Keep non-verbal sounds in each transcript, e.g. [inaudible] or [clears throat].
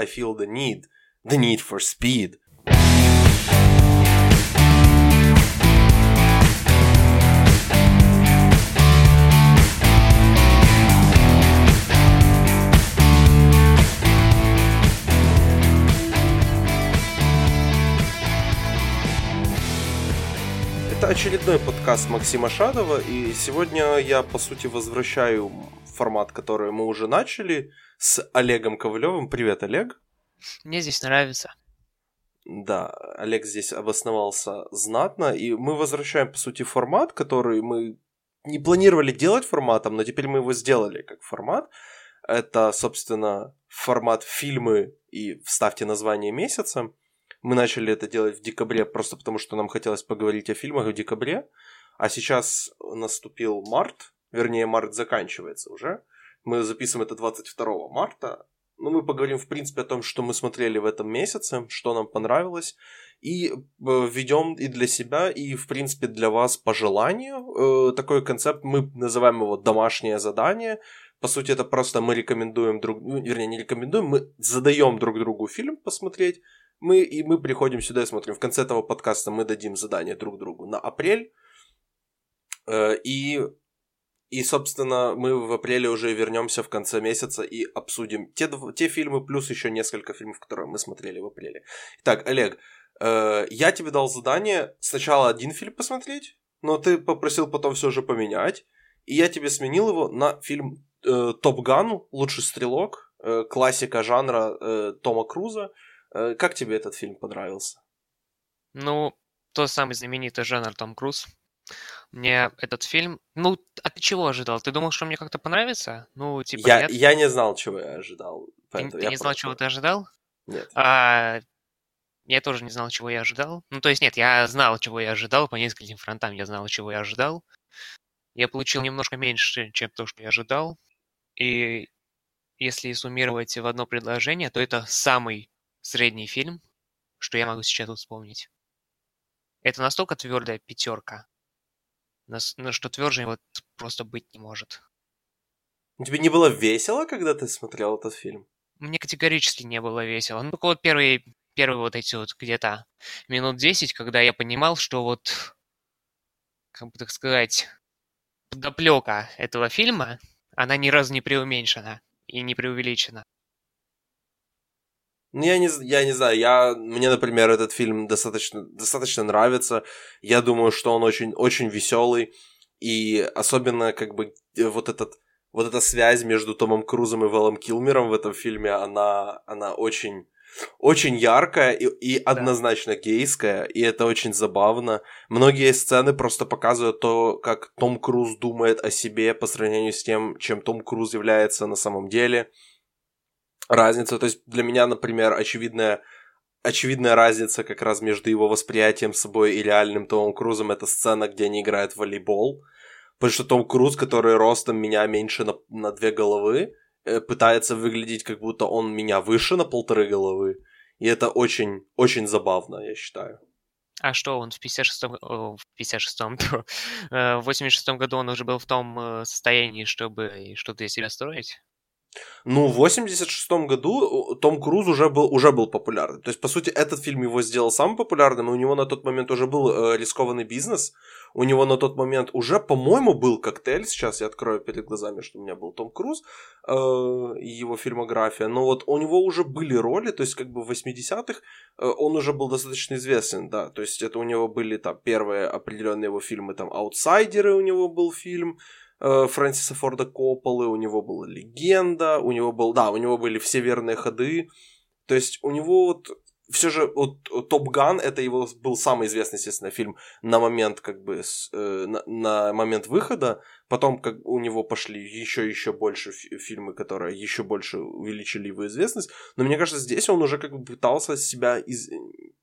I feel the need, the need for speed. Очередной подкаст Максима Шадова, и сегодня я, по сути, возвращаю формат, который мы уже начали, с Олегом Ковалевым. Привет, Олег. Мне здесь нравится. Да, Олег здесь обосновался знатно, и мы возвращаем, по сути, формат, который мы не планировали делать форматом, но теперь мы его сделали как формат. Это, собственно, формат фильмы и вставьте название месяца. Мы начали это делать в декабре просто потому, что нам хотелось поговорить о фильмах в декабре. А сейчас наступил март, вернее, март заканчивается уже. Мы записываем это 22 марта. Ну, мы поговорим, в принципе, о том, что мы смотрели в этом месяце, что нам понравилось. И э, введем и для себя, и, в принципе, для вас по желанию э, такой концепт. Мы называем его «домашнее задание». По сути, это просто мы рекомендуем друг... Ну, вернее, не рекомендуем, мы задаем друг другу фильм посмотреть, мы, и мы приходим сюда и смотрим. В конце этого подкаста мы дадим задание друг другу на апрель. Э, и, и, собственно, мы в апреле уже вернемся в конце месяца и обсудим те, те фильмы, плюс еще несколько фильмов, которые мы смотрели в апреле. Итак, Олег, э, я тебе дал задание сначала один фильм посмотреть, но ты попросил потом все же поменять. И я тебе сменил его на фильм э, Топ Ган, лучший стрелок, классика жанра Тома Круза. Э, как тебе этот фильм понравился? Ну, тот самый знаменитый жанр Том Круз. Мне этот фильм... Ну, а ты чего ожидал? Ты думал, что мне как-то понравится? Ну, типа, я, нет? я не знал, чего я ожидал. Ты, ты не знал, чего ты ожидал? Нет. А, я тоже не знал, чего я ожидал. Ну, то есть, нет, я знал, чего я ожидал, по нескольким фронтам я знал, чего я ожидал. Я получил немножко меньше, чем то, что я ожидал. И если суммировать в одно предложение, то это самый средний фильм, что я могу сейчас вспомнить. Это настолько твердая пятерка, ну, что тверже вот просто быть не может. Тебе не было весело, когда ты смотрел этот фильм? Мне категорически не было весело. Ну, только вот первые, первые вот эти вот где-то минут 10, когда я понимал, что вот, как бы так сказать, подоплека этого фильма, она ни разу не преуменьшена и не преувеличена. Ну, я не, я не знаю, я, мне, например, этот фильм достаточно, достаточно нравится. Я думаю, что он очень, очень веселый. И особенно, как бы, э, вот этот, вот эта связь между Томом Крузом и Вэллом Килмером в этом фильме, она, она очень, очень яркая и, и однозначно гейская, и это очень забавно. Многие сцены просто показывают то, как Том Круз думает о себе по сравнению с тем, чем Том Круз является на самом деле разница. То есть для меня, например, очевидная очевидная разница как раз между его восприятием собой и реальным Томом Крузом это сцена, где они играют в волейбол. Потому что Том Круз, который ростом меня меньше на, на две головы, э, пытается выглядеть, как будто он меня выше на полторы головы. И это очень, очень забавно, я считаю. А что, он в 56-м, в 56-м, э, в 86-м [laughs] году он уже был в том э, состоянии, чтобы что-то из себя строить? Ну, в 86 году Том Круз уже был, уже был популярным. То есть, по сути, этот фильм его сделал самым популярным, и у него на тот момент уже был э, рискованный бизнес. У него на тот момент уже, по-моему, был коктейль. Сейчас я открою перед глазами, что у меня был Том Круз э, его фильмография. Но вот у него уже были роли, то есть, как бы в 80-х э, он уже был достаточно известен, да. То есть, это у него были там первые определенные его фильмы, там «Аутсайдеры» у него был фильм, Э, Фрэнсиса Форда Копполы, у него была легенда, у него был, да, у него были все верные ходы. То есть у него вот все же вот Топ Ган это его был самый известный, естественно, фильм на момент как бы с, э, на, на момент выхода. Потом как у него пошли еще еще больше фильмы, которые еще больше увеличили его известность. Но мне кажется, здесь он уже как бы пытался себя из...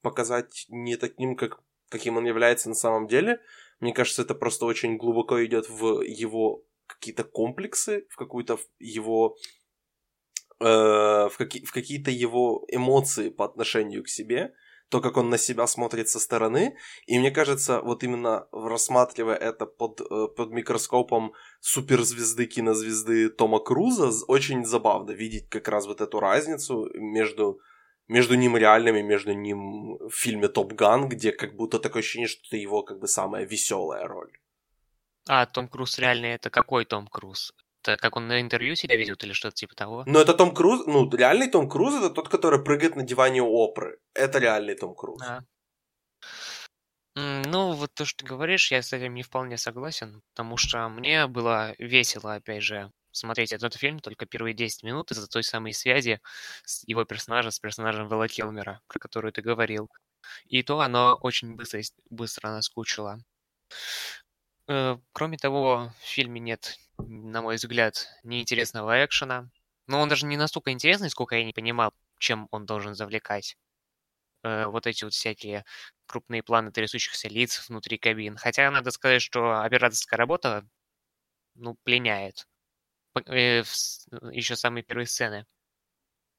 показать не таким, как каким он является на самом деле. Мне кажется, это просто очень глубоко идет в его какие-то комплексы, в какую-то его э, в, какие, в какие-то его эмоции по отношению к себе. то, как он на себя смотрит со стороны. И мне кажется, вот именно рассматривая это под, э, под микроскопом суперзвезды, кинозвезды Тома Круза, очень забавно видеть как раз вот эту разницу между между ним реальными, между ним в фильме Топ Ган, где как будто такое ощущение, что это его как бы самая веселая роль. А, Том Круз реальный это какой Том Круз? Это как он на интервью себя ведет или что-то типа того? Ну, это Том Круз, ну, реальный Том Круз это тот, который прыгает на диване у Опры. Это реальный Том Круз. А. Ну, вот то, что ты говоришь, я с этим не вполне согласен, потому что мне было весело, опять же, смотреть этот фильм только первые 10 минут из-за той самой связи его персонажем, с персонажем Вэлла Килмера, про которую ты говорил. И то оно очень быстро, быстро наскучило. Э, кроме того, в фильме нет, на мой взгляд, неинтересного экшена. Но он даже не настолько интересный, сколько я не понимал, чем он должен завлекать. Э, вот эти вот всякие крупные планы трясущихся лиц внутри кабин. Хотя надо сказать, что операторская работа, ну, пленяет. Э, еще самые первые сцены.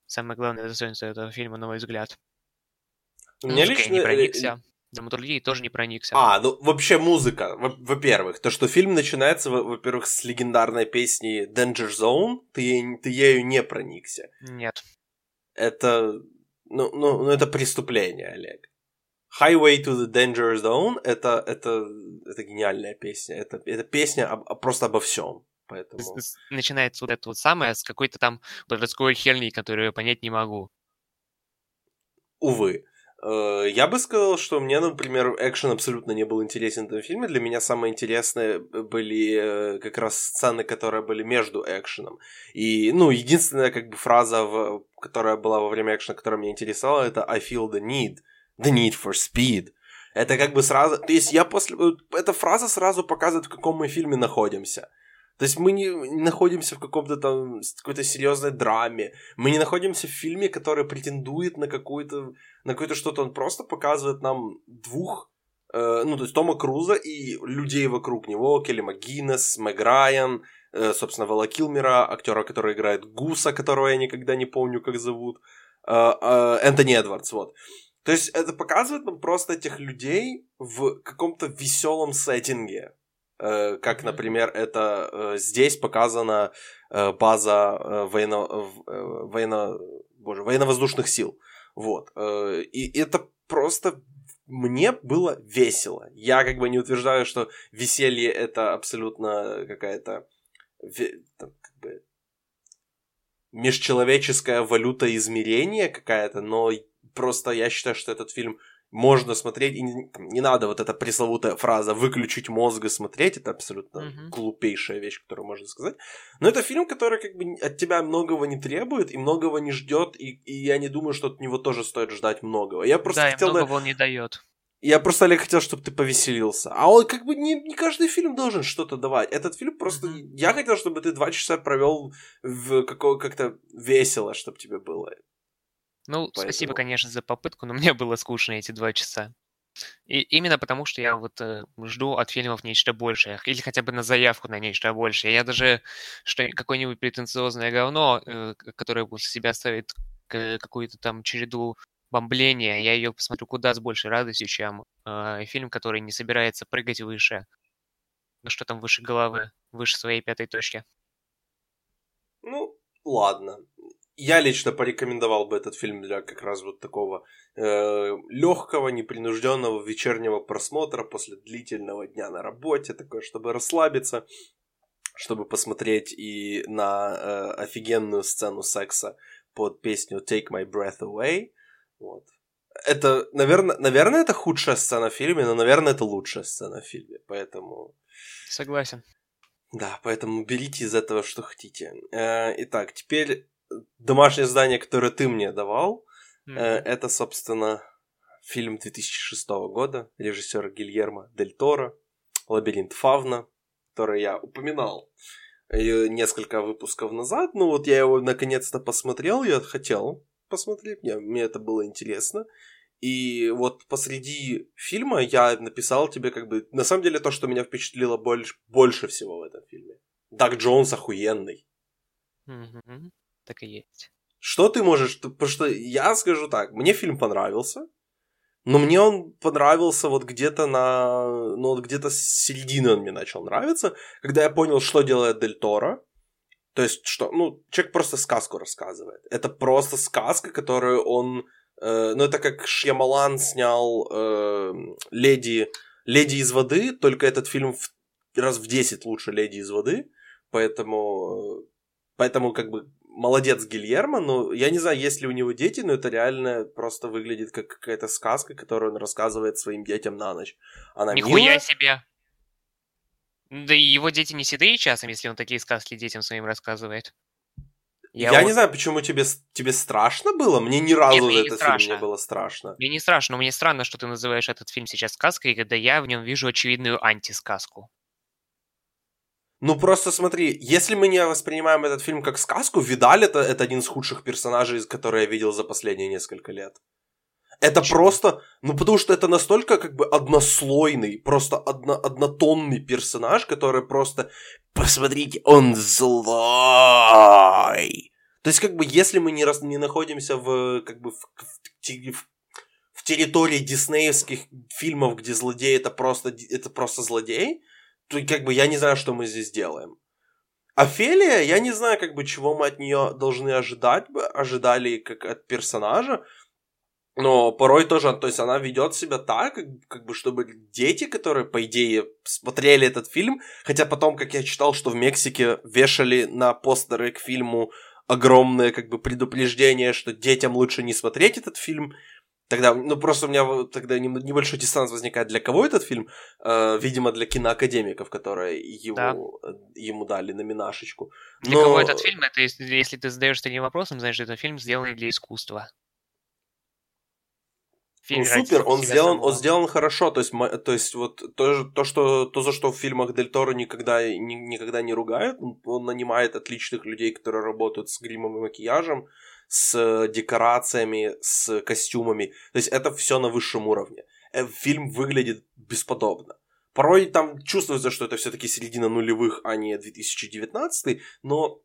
Самое главное достоинство этого фильма, на мой взгляд. Мне лично... не проникся. Драматургии тоже не проникся. А, ну вообще музыка, во-первых. То, что фильм начинается, во-первых, с легендарной песни Danger Zone, ты, ты ею не проникся. Нет. Это, ну, ну, ну, это преступление, Олег. Highway to the Danger Zone это, это, это гениальная песня. Это, это песня об, просто обо всем. Поэтому... Начинается вот это вот самое с какой-то там подростковой херни, которую я понять не могу. Увы. Э, я бы сказал, что мне, например, экшен абсолютно не был интересен в этом фильме. Для меня самые интересные были э, как раз сцены, которые были между экшеном. И, ну, единственная как бы фраза, в, которая была во время экшена, которая меня интересовала, это I feel the need. The need for speed. Это как бы сразу... То есть я после... Эта фраза сразу показывает, в каком мы фильме находимся. То есть мы не находимся в каком-то там какой-то серьезной драме. Мы не находимся в фильме, который претендует на какую-то на какое-то что-то. Он просто показывает нам двух, э, ну то есть Тома Круза и людей вокруг него, Келли МcГиннес, Мэг Райан, э, собственно, Вэлла Килмера, актера, который играет Гуса, которого я никогда не помню, как зовут, э, э, Энтони Эдвардс, вот. То есть это показывает нам просто этих людей в каком-то веселом сеттинге. Э, как, например, это э, здесь показана э, база военно, военно, боже, военно-воздушных сил. Вот. И это просто мне было весело. Я как бы не утверждаю, что веселье это абсолютно какая-то там, как бы, межчеловеческая валюта измерения какая-то, но просто я считаю, что этот фильм можно смотреть, и не, там, не надо вот эта пресловутая фраза «выключить мозг и смотреть», это абсолютно mm-hmm. глупейшая вещь, которую можно сказать. Но это фильм, который как бы от тебя многого не требует и многого не ждет, и, и я не думаю, что от него тоже стоит ждать многого. Я просто да, хотел и многого он не дает. Я просто, Олег, хотел, чтобы ты повеселился. А он как бы не, не каждый фильм должен что-то давать. Этот фильм просто... Mm-hmm. Я хотел, чтобы ты два часа провел в какого как-то весело, чтобы тебе было. Ну, Поэтому... спасибо, конечно, за попытку, но [laughs] мне было скучно эти два часа. И именно потому, что я вот э, жду от фильмов нечто большее, или хотя бы на заявку на нечто большее. Я даже что какое-нибудь претенциозное говно, э, которое после себя ставит какую-то там череду бомбления, я ее посмотрю куда с большей радостью, чем э, фильм, который не собирается прыгать выше. Ну что там выше головы, выше своей пятой точки. Ну, ладно я лично порекомендовал бы этот фильм для как раз вот такого э, легкого, непринужденного вечернего просмотра после длительного дня на работе, такое, чтобы расслабиться, чтобы посмотреть и на э, офигенную сцену секса под песню Take My Breath Away. Вот. Это, наверное, наверное, это худшая сцена в фильме, но, наверное, это лучшая сцена в фильме, поэтому... Согласен. Да, поэтому берите из этого, что хотите. Э, итак, теперь домашнее задание, которое ты мне давал, mm-hmm. это, собственно, фильм 2006 года режиссера Гильермо Дель Торо «Лабиринт Фавна», который я упоминал э, несколько выпусков назад. Ну вот я его наконец-то посмотрел, я хотел посмотреть, мне, мне это было интересно. И вот посреди фильма я написал тебе как бы... На самом деле то, что меня впечатлило больше, больше всего в этом фильме. Даг Джонс охуенный. Mm-hmm так и есть. Что ты можешь... Потому что я скажу так, мне фильм понравился. Но мне он понравился вот где-то на... Ну, вот где-то с середины он мне начал нравиться, когда я понял, что делает Дель Торо. То есть, что, ну, человек просто сказку рассказывает. Это просто сказка, которую он... Э, ну, это как Шьямалан снял э, «Леди», «Леди из воды», только этот фильм в, раз в 10 лучше «Леди из воды», поэтому... Поэтому, как бы, молодец Гильермо, но я не знаю, есть ли у него дети, но это реально просто выглядит как какая-то сказка, которую он рассказывает своим детям на ночь. Она Нихуя милая. себе! Да и его дети не седые часом, если он такие сказки детям своим рассказывает. Я, я вот... не знаю, почему тебе, тебе страшно было? Мне ни разу Нет, мне этот фильм не было страшно. Мне не страшно, но мне странно, что ты называешь этот фильм сейчас сказкой, когда я в нем вижу очевидную антисказку. Ну просто смотри, если мы не воспринимаем этот фильм как сказку, Видаль это, это один из худших персонажей, которые я видел за последние несколько лет. Это Почему? просто, ну потому что это настолько как бы однослойный, просто одно, однотонный персонаж, который просто, посмотрите, он злой. То есть как бы если мы не, раз, не находимся в как бы в, в, в, в территории диснеевских фильмов, где злодей это просто, это просто злодей, как бы я не знаю, что мы здесь делаем. Офелия, я не знаю, как бы, чего мы от нее должны ожидать, ожидали как от персонажа, но порой тоже, то есть она ведет себя так, как, как бы, чтобы дети, которые, по идее, смотрели этот фильм, хотя потом, как я читал, что в Мексике вешали на постеры к фильму огромное, как бы, предупреждение, что детям лучше не смотреть этот фильм, Тогда, ну просто у меня тогда небольшой дистанс возникает, для кого этот фильм? Э, видимо, для киноакадемиков, которые его, да. Э, ему дали номинашечку. Для Но... кого этот фильм? Это если, если ты задаешь таким вопросом, значит, это фильм сделанный для искусства. Фильм ну супер, он сделан, самого. он сделан хорошо, то есть, то есть вот то, то, что, то, за что в фильмах Дель Торо никогда, ни, никогда не ругают, он нанимает отличных людей, которые работают с гримом и макияжем, с декорациями, с костюмами. То есть это все на высшем уровне. Э, фильм выглядит бесподобно. Порой там чувствуется, что это все-таки середина нулевых, а не 2019, но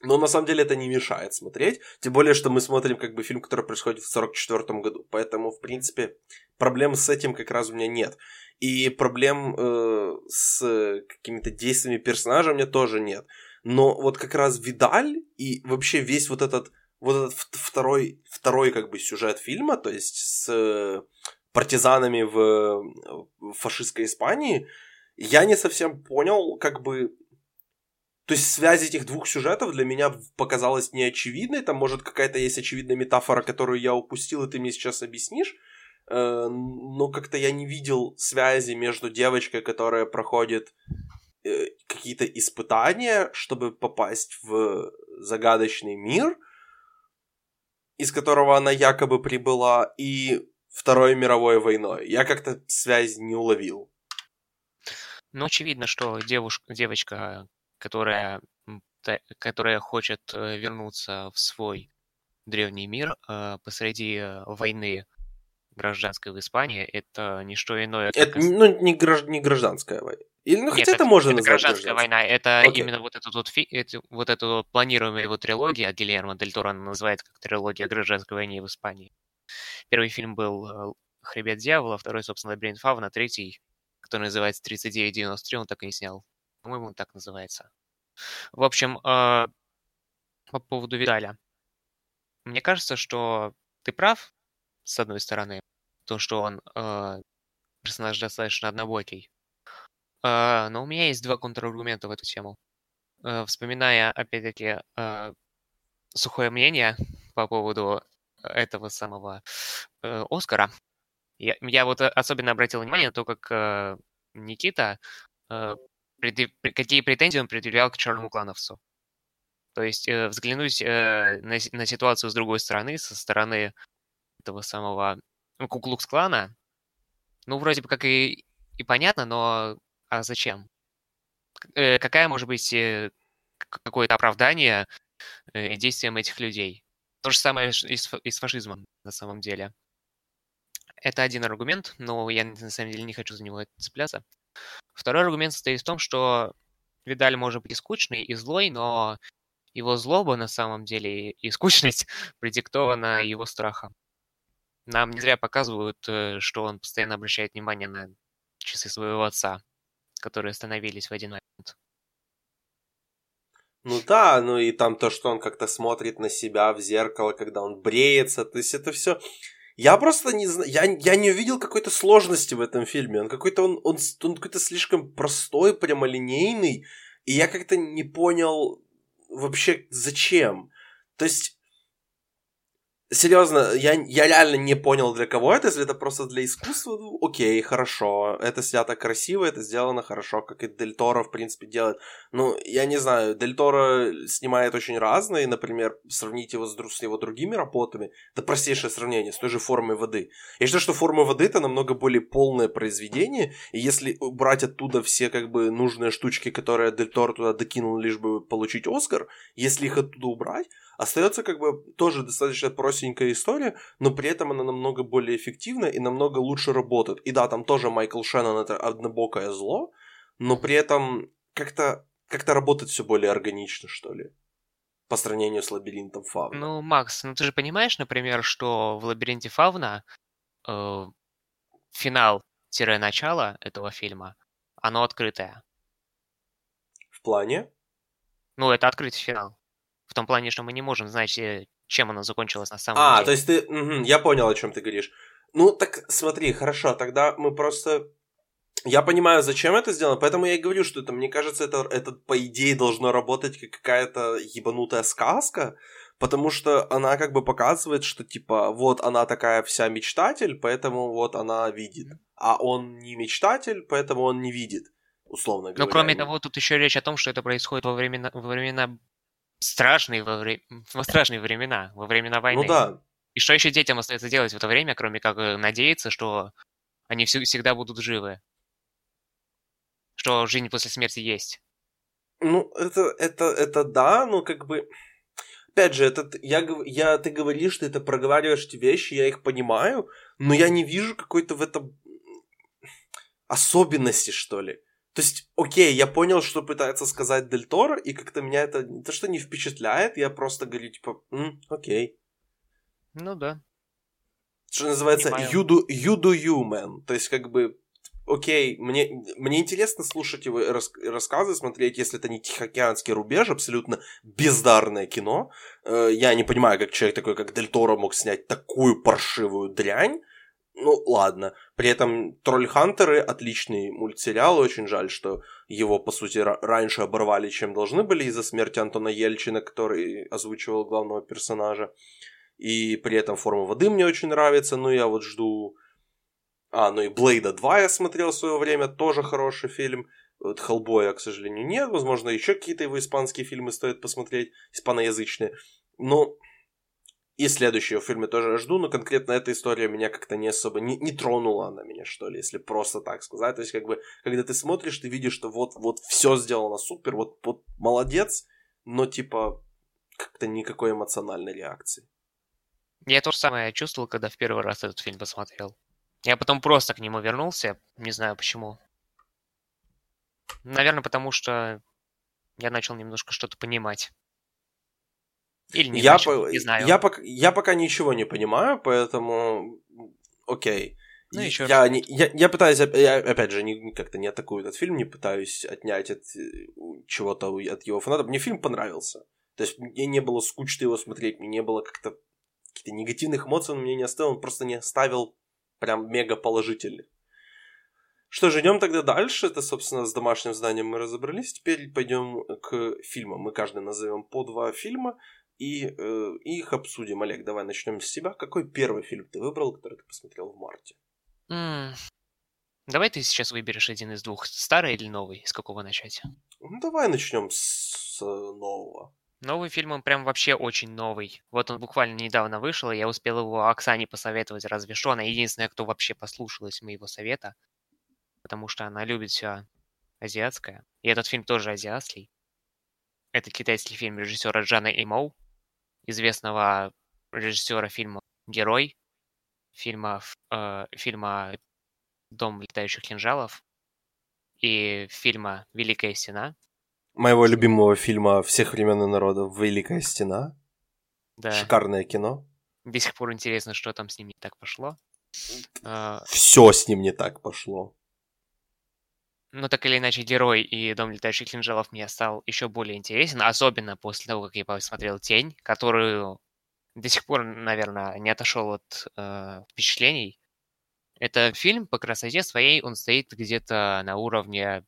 но на самом деле это не мешает смотреть. Тем более, что мы смотрим как бы фильм, который происходит в 1944 году. Поэтому, в принципе, проблем с этим как раз у меня нет. И проблем э, с какими-то действиями персонажа у меня тоже нет. Но вот как раз Видаль и вообще весь вот этот вот этот второй, второй как бы сюжет фильма, то есть с партизанами в, в фашистской Испании, я не совсем понял, как бы... То есть связь этих двух сюжетов для меня показалась неочевидной. Там, может, какая-то есть очевидная метафора, которую я упустил, и ты мне сейчас объяснишь. Э, но как-то я не видел связи между девочкой, которая проходит э, какие-то испытания, чтобы попасть в загадочный мир – из которого она якобы прибыла, и Второй мировой войной. Я как-то связь не уловил. Ну, очевидно, что девушка, девочка, которая, которая хочет э, вернуться в свой древний мир э, посреди э, войны гражданской в Испании, это не что иное, как... Это, ну, не, гражд... не гражданская война. Или, ну, хотя Нет, это, можно это назвать гражданская война. Это okay. именно вот эту вот, это, вот эту планируемую его трилогию, а Гильермо Дель Торо называет как трилогия гражданской войны в Испании. Первый фильм был э, «Хребет дьявола», второй, собственно, «Лабиринт Фавна», третий, который называется «3993», он так и не снял. По-моему, он так называется. В общем, э, по поводу Видаля. Мне кажется, что ты прав, с одной стороны, то, что он э, персонаж достаточно однобокий. А, но у меня есть два контраргумента в эту тему. А, вспоминая, опять-таки, а, сухое мнение по поводу этого самого э, Оскара, я, я вот особенно обратил внимание на то, как э, Никита, э, какие претензии он предъявлял к черному клановцу. То есть э, взглянуть э, на, на ситуацию с другой стороны, со стороны этого самого ну, Куклукс-клана, ну, вроде бы как и, и понятно, но а зачем? Э, какая может быть э, какое-то оправдание э, действиям этих людей? То же самое и с, фашизмом на самом деле. Это один аргумент, но я на самом деле не хочу за него цепляться. Второй аргумент состоит в том, что Видаль может быть и скучный, и злой, но его злоба на самом деле и скучность [laughs] продиктована его страхом. Нам не зря показывают, что он постоянно обращает внимание на часы своего отца, которые остановились в один момент. Ну да, ну и там то, что он как-то смотрит на себя в зеркало, когда он бреется, то есть это все... Я просто не знаю, я, я не увидел какой-то сложности в этом фильме. Он какой-то, он, он, он какой-то слишком простой, прямолинейный, и я как-то не понял вообще зачем. То есть Серьезно, я, я реально не понял, для кого это, если это просто для искусства, ну, окей, хорошо, это снято красиво, это сделано хорошо, как и Дель Торо, в принципе, делает. Ну, я не знаю, Дель Торо снимает очень разные, например, сравнить его с, с его другими работами, это простейшее сравнение, с той же формой воды. Я считаю, что форма воды это намного более полное произведение, и если брать оттуда все, как бы, нужные штучки, которые Дель Торо туда докинул, лишь бы получить Оскар, если их оттуда убрать, остается как бы тоже достаточно простенькая история, но при этом она намного более эффективна и намного лучше работает. И да, там тоже Майкл Шеннон это однобокое зло, но при этом как-то как-то работает все более органично, что ли. По сравнению с лабиринтом Фавна. Ну, Макс, ну ты же понимаешь, например, что в лабиринте Фавна э, финал-начало этого фильма, оно открытое. В плане? Ну, это открытый финал. В том плане, что мы не можем знать, э, чем оно закончилось на самом а, деле. А, то есть ты... Угу, я понял, о чем ты говоришь. Ну, так смотри, хорошо, тогда мы просто... Я понимаю, зачем это сделано, поэтому я и говорю, что это, мне кажется, это, это по идее должно работать как какая-то ебанутая сказка, потому что она как бы показывает, что типа вот она такая вся мечтатель, поэтому вот она видит, а он не мечтатель, поэтому он не видит, условно говоря. Ну, кроме того, тут еще речь о том, что это происходит во времена, во времена страшные, во, вре... страшные времена, во времена войны. Ну да. И что еще детям остается делать в это время, кроме как э, надеяться, что они всегда будут живы? Что жизнь после смерти есть? Ну, это, это, это да, но как бы... Опять же, это, я, я, ты говоришь, ты это проговариваешь эти вещи, я их понимаю, но я не вижу какой-то в этом особенности, что ли. То есть, окей, я понял, что пытается сказать Дель Торо, и как-то меня это не то, что не впечатляет, я просто говорю, типа, М, окей. Ну да. Что называется, you do, you do you, man. То есть, как бы, окей, мне, мне интересно слушать его рас, рассказы, смотреть, если это не Тихоокеанский рубеж, абсолютно бездарное кино. Э, я не понимаю, как человек такой, как Дель Торо мог снять такую паршивую дрянь. Ну, ладно. При этом Тролльхантеры отличный мультсериал. Очень жаль, что его, по сути, раньше оборвали, чем должны были из-за смерти Антона Ельчина, который озвучивал главного персонажа. И при этом «Форма воды» мне очень нравится. Ну, я вот жду... А, ну и «Блейда 2» я смотрел в свое время. Тоже хороший фильм. Вот «Хеллбоя», к сожалению, нет. Возможно, еще какие-то его испанские фильмы стоит посмотреть. Испаноязычные. Но и следующего фильма тоже жду, но конкретно эта история меня как-то не особо не, не тронула она меня, что ли, если просто так сказать. То есть, как бы, когда ты смотришь, ты видишь, что вот, вот все сделано супер, вот, вот молодец, но типа как-то никакой эмоциональной реакции. Я то же самое чувствовал, когда в первый раз этот фильм посмотрел. Я потом просто к нему вернулся, не знаю почему. Наверное, потому что я начал немножко что-то понимать. Или не, я, начал, по... не знаю. Я, пока, я пока ничего не понимаю, поэтому окей. Ну, еще я, не, я, я пытаюсь, я, опять же, не, как-то не атакую этот фильм, не пытаюсь отнять от э, чего-то от его фанатов. Мне фильм понравился. То есть мне не было скучно его смотреть, мне не было как-то каких-то негативных эмоций, он мне не оставил, он просто не оставил прям мега положительных. Что же, идем тогда дальше. Это, собственно, с домашним зданием мы разобрались. Теперь пойдем к фильмам. Мы каждый назовем по два фильма и э, их обсудим. Олег, давай начнем с тебя. Какой первый фильм ты выбрал, который ты посмотрел в марте? Mm. Давай ты сейчас выберешь один из двух, старый или новый, с какого начать? Ну, давай начнем с нового. Новый фильм, он прям вообще очень новый. Вот он буквально недавно вышел, и я успел его Оксане посоветовать, разве что. Она единственная, кто вообще послушалась моего совета, потому что она любит все азиатское. И этот фильм тоже азиатский. Это китайский фильм режиссера Джана Имоу, известного режиссера фильма «Герой», фильма, э, фильма «Дом летающих кинжалов» и фильма «Великая стена». Моего любимого фильма всех времен и народов «Великая стена». Да. Шикарное кино. До сих пор интересно, что там с ним не так пошло. А, Все с ним не так пошло. Но так или иначе, герой и Дом летающих кинжалов мне стал еще более интересен, особенно после того, как я посмотрел Тень, которую до сих пор, наверное, не отошел от э, впечатлений. Это фильм по красоте своей, он стоит где-то на уровне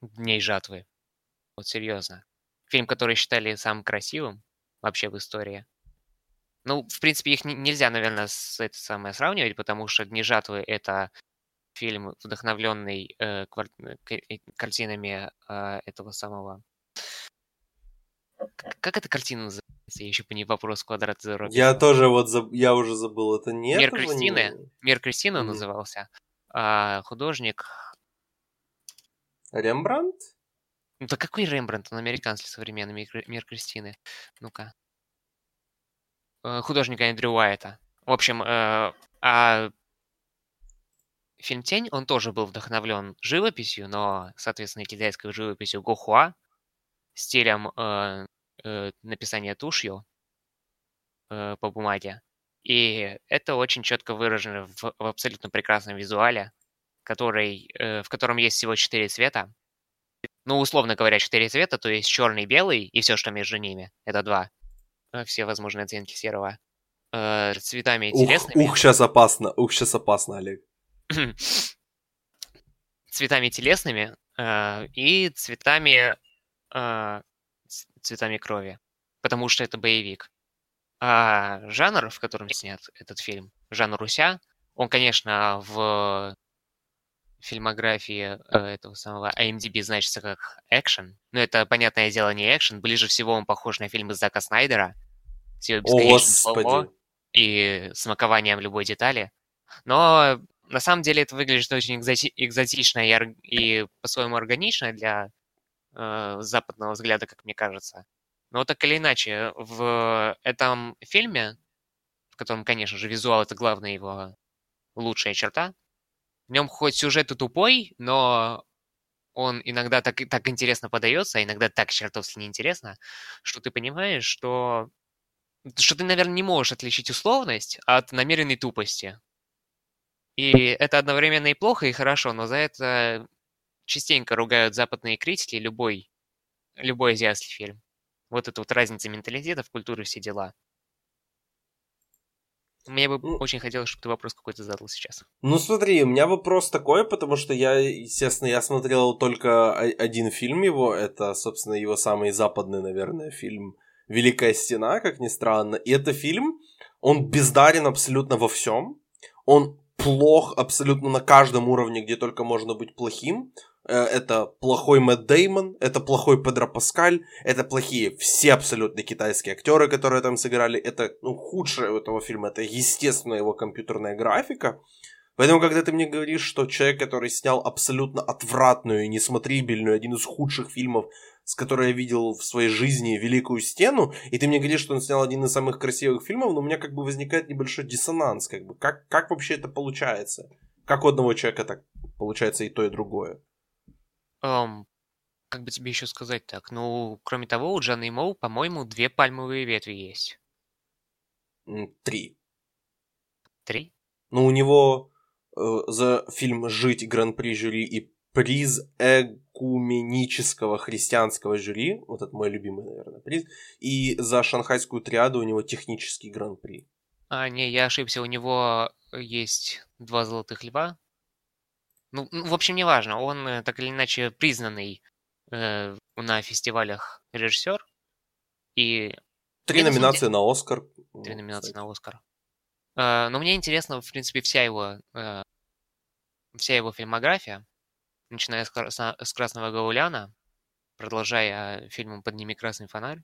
Дней жатвы. Вот серьезно. Фильм, который считали самым красивым вообще в истории. Ну, в принципе, их нельзя, наверное, с это самое сравнивать, потому что Дни жатвы это фильм, вдохновленный э, квар- э, картинами э, этого самого. Как эта картина называется? Я еще по ней вопрос квадрат зеро. Я тоже вот заб... я уже забыл, это нет. Мир Кристины. Не... Мир Кристины mm-hmm. назывался. А, художник. Рембрандт? Ну да какой Рембрандт? Он американский современный мир, мир Кристины. Ну-ка. Э, художника Эндрю Уайта. В общем, э, а фильм «Тень», он тоже был вдохновлен живописью, но, соответственно, китайской живописью Гохуа, стилем э, э, написания тушью э, по бумаге. И это очень четко выражено в, в абсолютно прекрасном визуале, который, э, в котором есть всего четыре цвета. Ну, условно говоря, четыре цвета, то есть черный, белый и все, что между ними. Это два. Э, все возможные оттенки серого. Э, цветами телесными. Ух, ух, сейчас опасно. Ух, сейчас опасно, Олег. [clears throat] цветами телесными э, и цветами, э, цветами крови, потому что это боевик. А жанр, в котором снят этот фильм, жанр Руся, он, конечно, в фильмографии э, этого самого IMDb значится как экшен. Но это, понятное дело, не экшен. Ближе всего он похож на фильмы Зака Снайдера с его бесконечным и смакованием любой детали. Но на самом деле это выглядит очень экзоти- экзотично и, и по-своему органично для э, западного взгляда, как мне кажется. Но так или иначе, в этом фильме, в котором, конечно же, визуал это главная его лучшая черта, в нем хоть сюжет и тупой, но он иногда так, так интересно подается, а иногда так чертовски неинтересно, что ты понимаешь, что, что ты, наверное, не можешь отличить условность от намеренной тупости. И это одновременно и плохо, и хорошо, но за это частенько ругают западные критики любой, любой азиатский фильм. Вот это вот разница менталитетов, культуры, все дела. Мне бы ну, очень хотелось, чтобы ты вопрос какой-то задал сейчас. Ну смотри, у меня вопрос такой, потому что я, естественно, я смотрел только один фильм его, это, собственно, его самый западный, наверное, фильм «Великая стена», как ни странно. И это фильм, он бездарен абсолютно во всем. Он плох абсолютно на каждом уровне, где только можно быть плохим. Э, это плохой Мэтт Деймон, это плохой Педро Паскаль, это плохие все абсолютно китайские актеры, которые там сыграли. Это ну, худшее у этого фильма, это естественно его компьютерная графика. Поэтому, когда ты мне говоришь, что человек, который снял абсолютно отвратную, несмотрибельную, один из худших фильмов с которой я видел в своей жизни «Великую стену», и ты мне говоришь, что он снял один из самых красивых фильмов, но у меня как бы возникает небольшой диссонанс, как бы, как, как вообще это получается? Как у одного человека так получается и то, и другое? Um, как бы тебе еще сказать так? Ну, кроме того, у Джана Моу, по-моему, две пальмовые ветви есть. Три. Три? Ну, у него э, за фильм «Жить» гран-при жюри и приз экуменического христианского жюри, вот это мой любимый, наверное, приз, и за шанхайскую триаду у него технический гран-при. А, не, я ошибся, у него есть два золотых льва. Ну, ну в общем, неважно, он э, так или иначе признанный э, на фестивалях режиссер. И... Три номинации на Оскар. Три номинации на Оскар. Э, но мне интересно, в принципе, вся его, э, вся его фильмография начиная с, с «Красного Гауляна», продолжая фильмом «Подними красный фонарь»,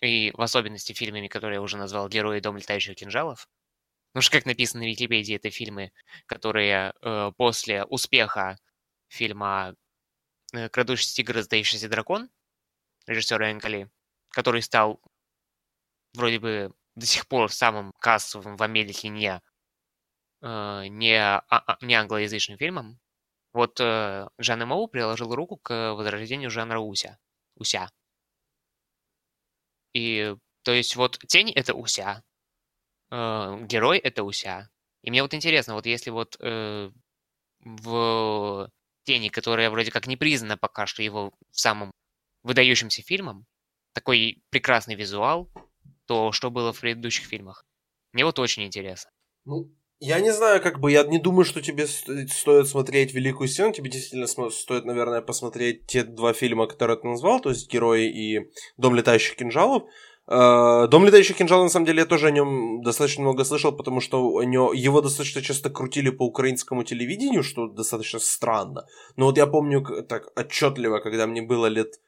и в особенности фильмами, которые я уже назвал «Герои дом летающих кинжалов», Потому что, как написано на Википедии, это фильмы, которые э, после успеха фильма э, «Крадущийся тигр, сдающийся дракон» режиссера Энкали, который стал вроде бы до сих пор самым кассовым в Америке не, э, не, а, а, не англоязычным фильмом, вот э, Жан Моу приложил руку к возрождению жанра Уся. Уся. И, то есть, вот тень — это Уся. э, герой — это Уся. И мне вот интересно, вот если вот э, в «Тени», которая вроде как не признана пока что его самым выдающимся фильмом, такой прекрасный визуал, то что было в предыдущих фильмах? Мне вот очень интересно. Ну, я не знаю, как бы, я не думаю, что тебе стоит смотреть «Великую стену», тебе действительно стоит, наверное, посмотреть те два фильма, которые ты назвал, то есть «Герои» и «Дом летающих кинжалов», э, Дом летающих кинжалов, на самом деле, я тоже о нем достаточно много слышал, потому что его достаточно часто крутили по украинскому телевидению, что достаточно странно. Но вот я помню так отчетливо, когда мне было лет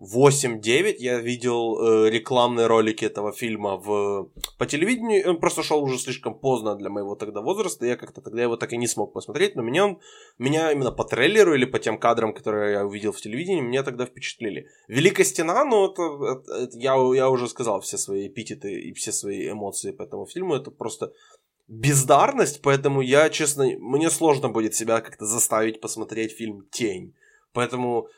8-9 я видел э, рекламные ролики этого фильма в, по телевидению. Он просто шел уже слишком поздно для моего тогда возраста. Я как-то тогда его так и не смог посмотреть. Но меня, он, меня именно по трейлеру или по тем кадрам, которые я увидел в телевидении, меня тогда впечатлили. Великая стена, ну, это, это, это я, я уже сказал все свои эпитеты и все свои эмоции по этому фильму. Это просто бездарность, поэтому я, честно, мне сложно будет себя как-то заставить посмотреть фильм «Тень». Поэтому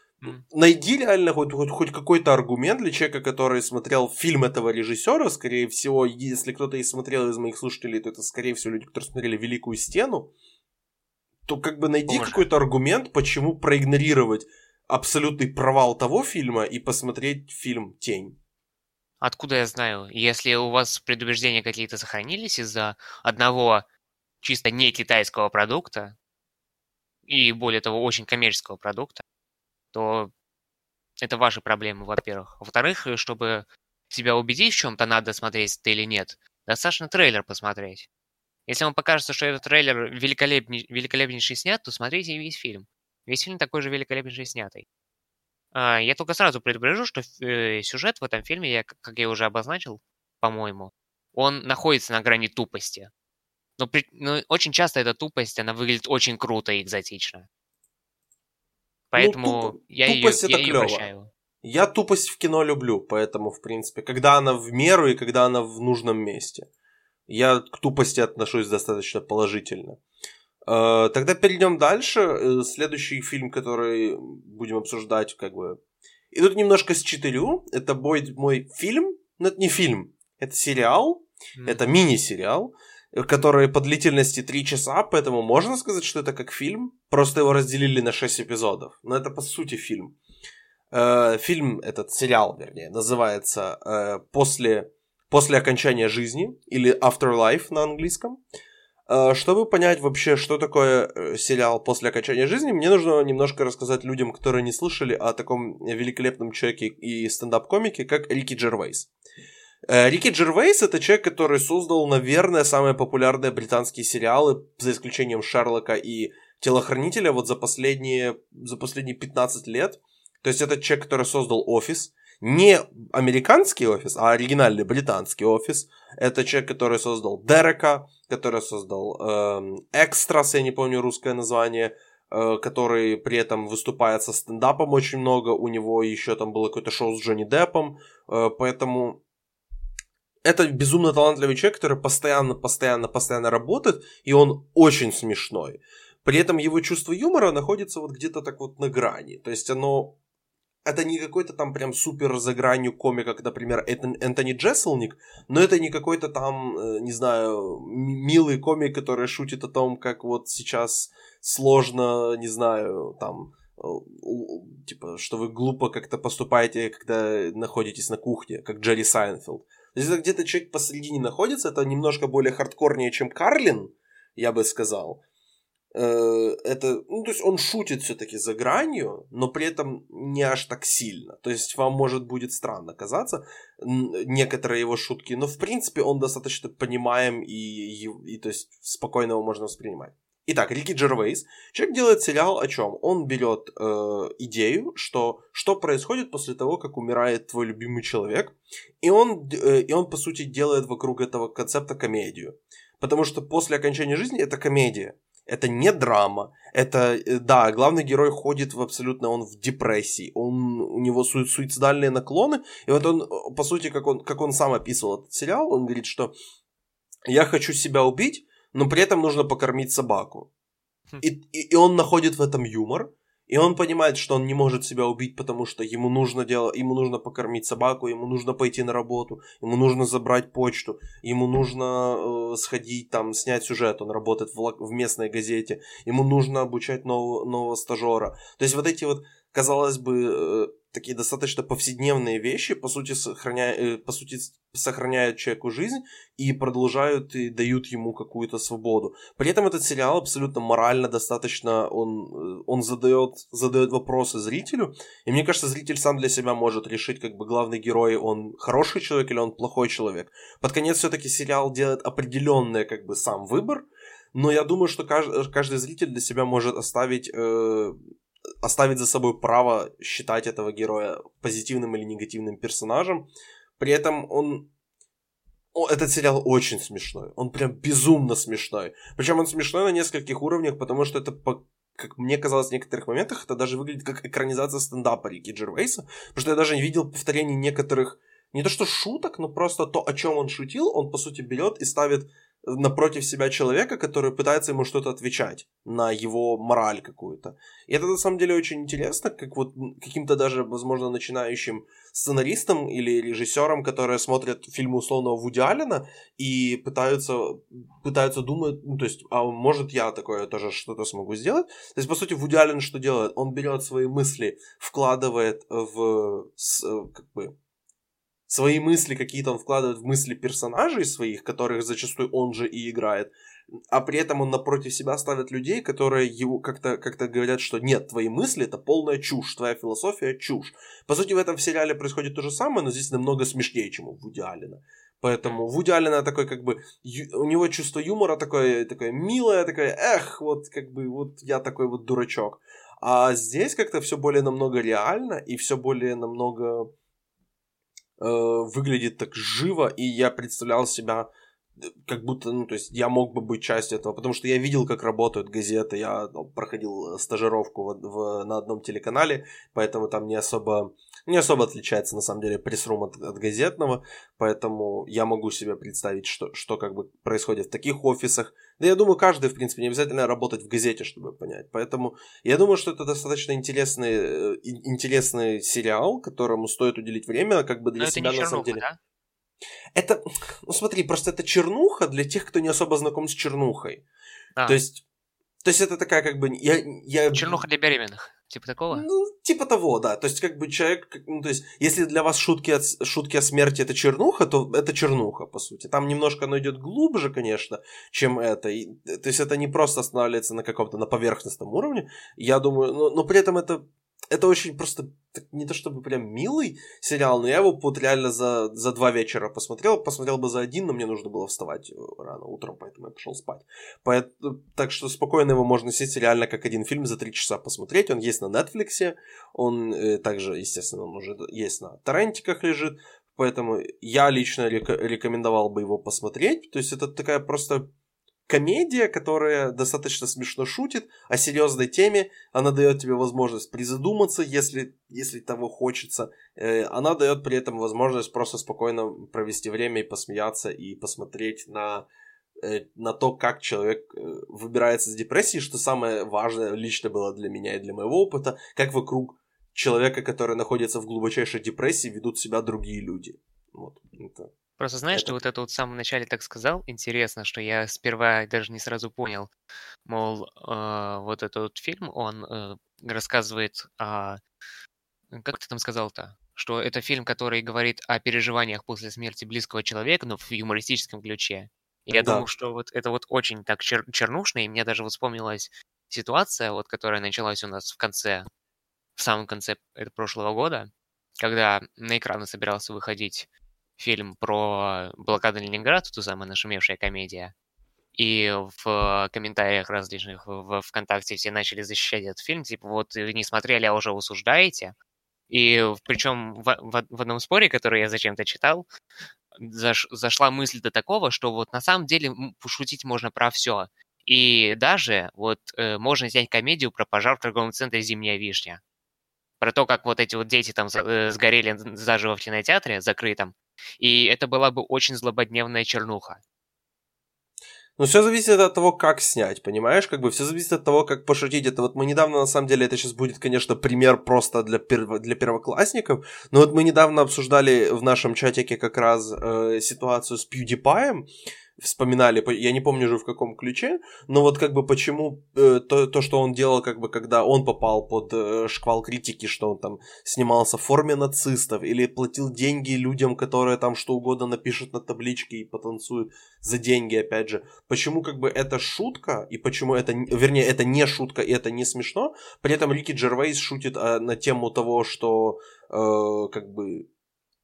Найди реально хоть, хоть, хоть какой-то аргумент для человека, который смотрел фильм этого режиссера. Скорее всего, если кто-то и смотрел из моих слушателей, то это, скорее всего, люди, которые смотрели Великую стену. То как бы найди Боже. какой-то аргумент, почему проигнорировать абсолютный провал того фильма и посмотреть фильм Тень. Откуда я знаю? Если у вас предубеждения какие-то сохранились из-за одного чисто не китайского продукта, и более того, очень коммерческого продукта, то это ваши проблемы, во-первых. Во-вторых, э, чтобы себя убедить в чем-то, надо смотреть это или нет, достаточно трейлер посмотреть. Если вам покажется, что этот трейлер великолепней, великолепнейший снят, то смотрите весь фильм. Весь фильм такой же великолепнейший снятый. А, я только сразу предупрежу, что э, сюжет в этом фильме, я, как я уже обозначил, по-моему, он находится на грани тупости. Но, при, но очень часто эта тупость, она выглядит очень круто и экзотично. Поэтому ну, туп, я, ее, я ее прощаю. Я тупость в кино люблю, поэтому, в принципе, когда она в меру и когда она в нужном месте. Я к тупости отношусь достаточно положительно. Э, тогда перейдем дальше. Э, следующий фильм, который будем обсуждать, как бы... И тут немножко считырю. Это будет мой фильм, но это не фильм. Это сериал, mm. это мини-сериал, который по длительности 3 часа, поэтому можно сказать, что это как фильм, просто его разделили на 6 эпизодов. Но это по сути фильм. Э, фильм, этот сериал, вернее, называется э, «После, «После окончания жизни» или «Afterlife» на английском. Э, чтобы понять вообще, что такое сериал «После окончания жизни», мне нужно немножко рассказать людям, которые не слышали о таком великолепном человеке и стендап-комике, как Рики Джервейс. Э, Рики Джервейс это человек, который создал, наверное, самые популярные британские сериалы, за исключением Шерлока и Телохранителя, вот за последние, за последние 15 лет. То есть это человек, который создал офис, не американский офис, а оригинальный британский офис. Это человек, который создал Дерека, который создал эм, Экстрас, я не помню русское название, э, который при этом выступает со стендапом очень много. У него еще там было какое-то шоу с Джонни Деппом. Э, поэтому это безумно талантливый человек, который постоянно, постоянно, постоянно работает, и он очень смешной. При этом его чувство юмора находится вот где-то так вот на грани. То есть оно... Это не какой-то там прям супер за гранью комика, как, например, Энтони Джесселник, но это не какой-то там, э, не знаю, милый комик, который шутит о том, как вот сейчас сложно, не знаю, там, э, типа, что вы глупо как-то поступаете, когда находитесь на кухне, как Джерри Сайнфилд. Это где-то человек посередине находится, это немножко более хардкорнее, чем Карлин, я бы сказал. Э, это, ну, то есть он шутит все-таки за гранью, но при этом не аж так сильно. То есть вам может будет странно казаться некоторые его шутки, но в принципе он достаточно понимаем и, и, и то есть спокойно его можно воспринимать. Итак, Рики Джервейс. Человек делает сериал о чем? Он берет э, идею, что что происходит после того, как умирает твой любимый человек, и он, э, и он по сути делает вокруг этого концепта комедию. Потому что после окончания жизни это комедия. Это не драма. Это, э, да, главный герой ходит в абсолютно, он в депрессии. Он, у него су- суицидальные наклоны. И вот он, э, по сути, как он, как он сам описывал этот сериал, он говорит, что я хочу себя убить, но при этом нужно покормить собаку. Хм. И, и, и он находит в этом юмор, И он понимает, что он не может себя убить, потому что ему нужно делать, ему нужно покормить собаку, ему нужно пойти на работу, ему нужно забрать почту, ему нужно э, сходить там, снять сюжет, он работает в, в местной газете, ему нужно обучать нового, нового стажера. То есть вот эти вот, казалось бы, э, такие достаточно повседневные вещи, по сути, сохраняя, э, по сути, сохраняют человеку жизнь и продолжают и дают ему какую-то свободу. При этом этот сериал абсолютно морально достаточно, он, э, он задает, задает вопросы зрителю, и мне кажется, зритель сам для себя может решить, как бы главный герой, он хороший человек или он плохой человек. Под конец все-таки сериал делает определенный, как бы, сам выбор, но я думаю, что каждый, каждый зритель для себя может оставить э, оставить за собой право считать этого героя позитивным или негативным персонажем. При этом он о, этот сериал очень смешной. Он прям безумно смешной. Причем он смешной на нескольких уровнях, потому что это, по, как мне казалось в некоторых моментах, это даже выглядит как экранизация стендапа Рики Джервейса. Потому что я даже видел повторений некоторых, не то что шуток, но просто то, о чем он шутил, он по сути берет и ставит напротив себя человека, который пытается ему что-то отвечать на его мораль какую-то. И это на самом деле очень интересно, как вот каким-то даже, возможно, начинающим сценаристам или режиссерам, которые смотрят фильмы условного Вуди Аллена и пытаются, пытаются думать, ну, то есть, а может я такое тоже что-то смогу сделать? То есть, по сути, Вуди Аллен что делает? Он берет свои мысли, вкладывает в, как бы, свои мысли какие-то он вкладывает в мысли персонажей своих, которых зачастую он же и играет, а при этом он напротив себя ставит людей, которые его как-то как говорят, что нет, твои мысли это полная чушь, твоя философия чушь. По сути, в этом сериале происходит то же самое, но здесь намного смешнее, чем у Вуди Аллена. Поэтому Вуди Аллена такой, как бы, у него чувство юмора такое, такое милое, такое, эх, вот, как бы, вот я такой вот дурачок. А здесь как-то все более намного реально и все более намного выглядит так живо, и я представлял себя э, как будто, ну, то есть я мог бы быть частью этого, потому что я видел, как работают газеты, я ну, проходил стажировку в, в, на одном телеканале, поэтому там не особо не особо отличается, на самом деле, пресс-рум от, от газетного, поэтому я могу себе представить, что, что как бы происходит в таких офисах. Да я думаю, каждый, в принципе, не обязательно работать в газете, чтобы понять. Поэтому я думаю, что это достаточно интересный, э, интересный сериал, которому стоит уделить время, как бы для Но себя, это не на самом деле. Да? Это, ну смотри, просто это чернуха для тех, кто не особо знаком с чернухой. А. То есть, то есть это такая как бы... Я, я... Чернуха для беременных. Типа такого? Ну, типа того, да. То есть, как бы человек, ну, то есть, если для вас шутки, от, шутки о смерти это чернуха, то это чернуха, по сути. Там немножко оно идет глубже, конечно, чем это. И, то есть, это не просто останавливается на каком-то на поверхностном уровне. Я думаю, но, но при этом это это очень просто не то чтобы прям милый сериал, но я его вот реально за, за два вечера посмотрел. Посмотрел бы за один, но мне нужно было вставать э, рано утром, поэтому я пошел спать. Поэтому, так что спокойно его можно сесть реально как один фильм за три часа посмотреть. Он есть на Netflix, он э, также, естественно, он уже есть на торрентиках лежит. Поэтому я лично рек- рекомендовал бы его посмотреть. То есть это такая просто комедия, которая достаточно смешно шутит о серьезной теме. Она дает тебе возможность призадуматься, если, если того хочется. Э, она дает при этом возможность просто спокойно провести время и посмеяться, и посмотреть на э, на то, как человек э, выбирается из депрессии, что самое важное лично было для меня и для моего опыта, как вокруг человека, который находится в глубочайшей депрессии, ведут себя другие люди. Вот, это Просто знаешь, это... ты вот это вот в самом начале так сказал, интересно, что я сперва даже не сразу понял, мол, э, вот этот вот фильм, он э, рассказывает о... Как ты там сказал-то? Что это фильм, который говорит о переживаниях после смерти близкого человека, но в юмористическом ключе. И я да. думал, что вот это вот очень так чер- чернушно, и мне даже вот вспомнилась ситуация, вот, которая началась у нас в конце, в самом конце прошлого года, когда на экраны собирался выходить фильм про блокаду Ленинграда, ту самую нашумевшая комедия. И в комментариях различных в ВКонтакте все начали защищать этот фильм, типа вот не смотрели, а уже осуждаете. И причем в, в, в одном споре, который я зачем-то читал, заш, зашла мысль до такого, что вот на самом деле пошутить можно про все. И даже вот э, можно снять комедию про пожар в торговом центре «Зимняя вишня». Про то, как вот эти вот дети там э, сгорели заживо в кинотеатре закрытом, и это была бы очень злободневная чернуха. Ну, все зависит от того, как снять, понимаешь? Как бы все зависит от того, как пошутить. Это вот мы недавно, на самом деле, это сейчас будет, конечно, пример просто для, перво, для первоклассников. Но вот мы недавно обсуждали в нашем чатике как раз э, ситуацию с PewDiePie вспоминали, я не помню уже в каком ключе, но вот как бы почему э, то, то, что он делал, как бы когда он попал под э, шквал критики, что он там снимался в форме нацистов или платил деньги людям, которые там что угодно напишут на табличке и потанцуют за деньги, опять же. Почему как бы это шутка и почему это, вернее, это не шутка и это не смешно, при этом Рики Джервейс шутит э, на тему того, что э, как бы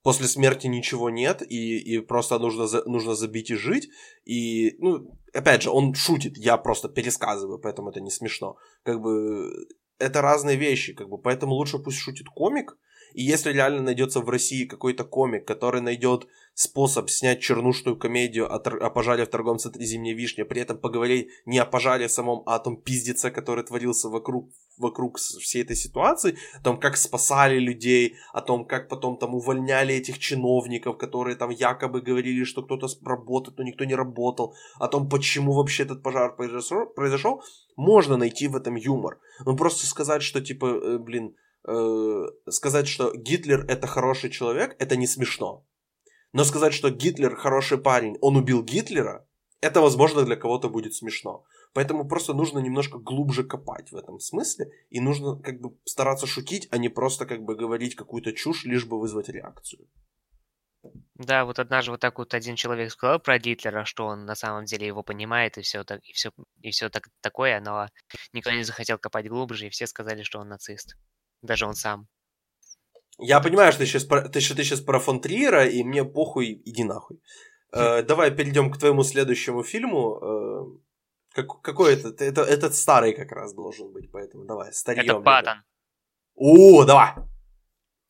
после смерти ничего нет, и, и просто нужно, нужно забить и жить. И, ну, опять же, он шутит, я просто пересказываю, поэтому это не смешно. Как бы это разные вещи, как бы, поэтому лучше пусть шутит комик, и если реально найдется в России какой-то комик, который найдет способ снять чернушную комедию о, о пожаре в торговом центре «Зимняя вишня», при этом поговорить не о пожаре самом, а о том пиздеце, который творился вокруг, вокруг всей этой ситуации, о том, как спасали людей, о том, как потом там увольняли этих чиновников, которые там якобы говорили, что кто-то работает, но никто не работал, о том, почему вообще этот пожар произошел, можно найти в этом юмор. Но просто сказать, что типа, э, блин, э, сказать, что Гитлер это хороший человек, это не смешно. Но сказать, что Гитлер хороший парень, он убил Гитлера, это, возможно, для кого-то будет смешно. Поэтому просто нужно немножко глубже копать в этом смысле, и нужно как бы стараться шутить, а не просто как бы говорить какую-то чушь, лишь бы вызвать реакцию. Да, вот однажды вот так вот один человек сказал про Гитлера, что он на самом деле его понимает и все так и все и все так такое, но никто не захотел копать глубже, и все сказали, что он нацист. Даже он сам. Я понимаю, что ты сейчас, ты, что ты сейчас про фон Триера, и мне похуй, иди нахуй. Э, давай перейдем к твоему следующему фильму. Э, как, какой это? это? Этот старый как раз должен быть, поэтому давай, старьем. Это Паттон. О, давай!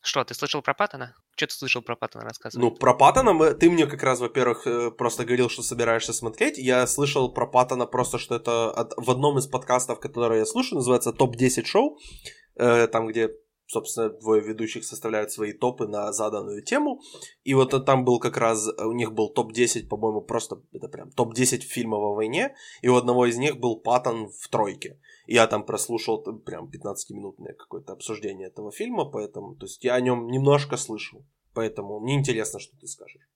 Что, ты слышал про Паттона? Что ты слышал про Паттона, рассказывай. Ну, про Паттона мы, ты мне как раз, во-первых, э, просто говорил, что собираешься смотреть. Я слышал про Паттона просто, что это от, в одном из подкастов, которые я слушаю, называется «Топ-10 шоу», э, там, где собственно, двое ведущих составляют свои топы на заданную тему. И вот там был как раз, у них был топ-10, по-моему, просто это прям топ-10 фильмов о войне. И у одного из них был Паттон в тройке. Я там прослушал прям 15-минутное какое-то обсуждение этого фильма, поэтому, то есть я о нем немножко слышал. Поэтому мне интересно, что ты скажешь.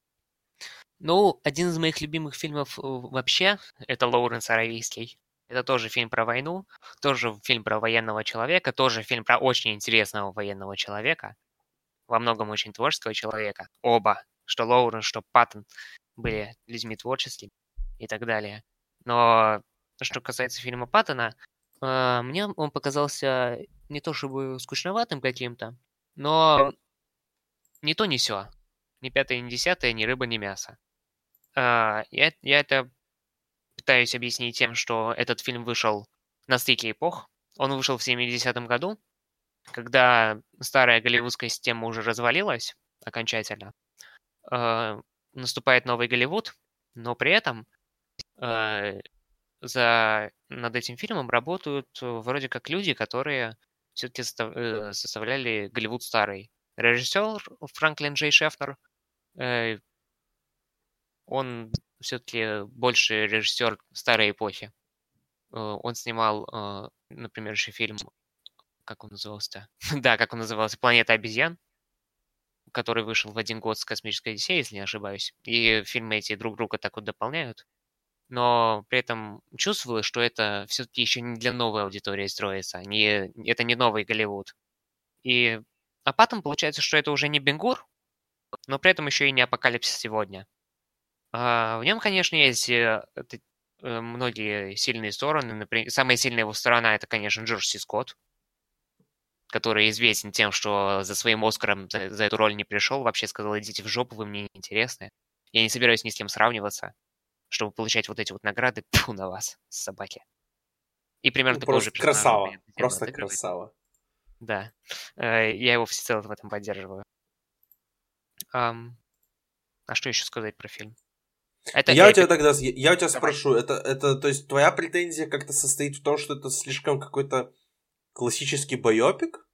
Ну, один из моих любимых фильмов э, вообще это Лоуренс Аравийский. Это тоже фильм про войну, тоже фильм про военного человека, тоже фильм про очень интересного военного человека, во многом очень творческого человека. Оба, что Лоурен, что Паттон, были людьми творческими и так далее. Но что касается фильма Паттона, э, мне он показался не то чтобы скучноватым каким-то, но не то, не все. Ни пятое, ни десятое, ни рыба, ни мясо. Э, я, я это пытаюсь объяснить тем, что этот фильм вышел на стыке эпох. Он вышел в 70-м году, когда старая голливудская система уже развалилась окончательно. Э, наступает новый Голливуд, но при этом э, за, над этим фильмом работают вроде как люди, которые все-таки э, составляли Голливуд старый. Режиссер Франклин Джей Шефнер, э, он все-таки больше режиссер старой эпохи. Э, он снимал, э, например, еще фильм, как он назывался-то? [laughs] да, как он назывался, «Планета обезьян», который вышел в один год с «Космической Одиссеей», если не ошибаюсь. И фильмы эти друг друга так вот дополняют. Но при этом чувствовалось, что это все-таки еще не для новой аудитории строится. Не, это не новый Голливуд. И, а потом получается, что это уже не Бенгур, но при этом еще и не Апокалипсис сегодня. А, в нем, конечно, есть э, э, многие сильные стороны. Например, самая сильная его сторона это, конечно, Джордж Си Скотт, который известен тем, что за своим Оскаром за, за эту роль не пришел, вообще сказал, идите в жопу, вы мне не интересны. Я не собираюсь ни с кем сравниваться, чтобы получать вот эти вот награды, [laughs] пфу на вас, собаки. И примерно ну, такой же Красава, просто красава. Да, э, я его всецело в этом поддерживаю. А что еще сказать про фильм? Это я у тебя тогда, я у тебя спрошу, это, это, то есть твоя претензия как-то состоит в том, что это слишком какой-то классический байопик?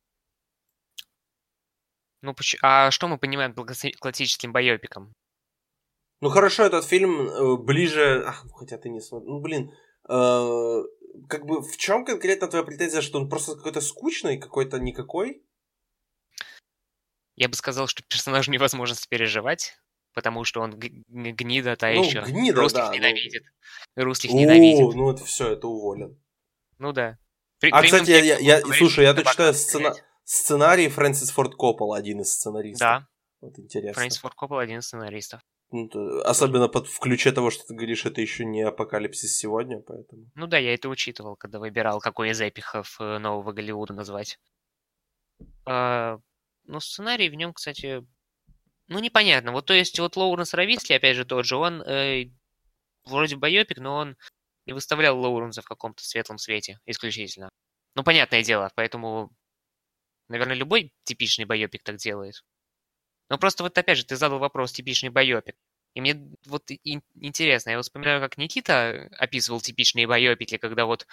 Ну, а что мы понимаем под классическим байопиком? Ну хорошо, этот фильм э, ближе... Ах, хотя ты не смотрел. Ну блин, э, как бы в чем конкретно твоя претензия, что он просто какой-то скучный, какой-то никакой? Я бы сказал, что персонажу невозможно сопереживать, потому что он гнида та ну, еще. Гнида, Русских да, ненавидит. Ну... Русских ненавидит. ну это все, это уволен. Ну да. При, а, кстати, я, я, я слушай, я тут читаю сцена... сценарий Фрэнсис Форд Коппола, один из сценаристов. Да. Вот интересно. Фрэнсис Форд Коппола один из сценаристов. Ну, то, особенно под, в ключе того, что ты говоришь, это еще не апокалипсис сегодня, поэтому. Ну да, я это учитывал, когда выбирал, какой из эпиков э, нового Голливуда назвать. А, ну, сценарий в нем, кстати, ну, непонятно. Вот, то есть, вот Лоуренс Аравийский, опять же, тот же, он э, вроде байопик, но он не выставлял Лоуренса в каком-то светлом свете исключительно. Ну, понятное дело, поэтому, наверное, любой типичный байопик так делает. Но просто вот опять же ты задал вопрос типичный байопик. И мне вот и, интересно, я вспоминаю, как Никита описывал типичные байопики, когда вот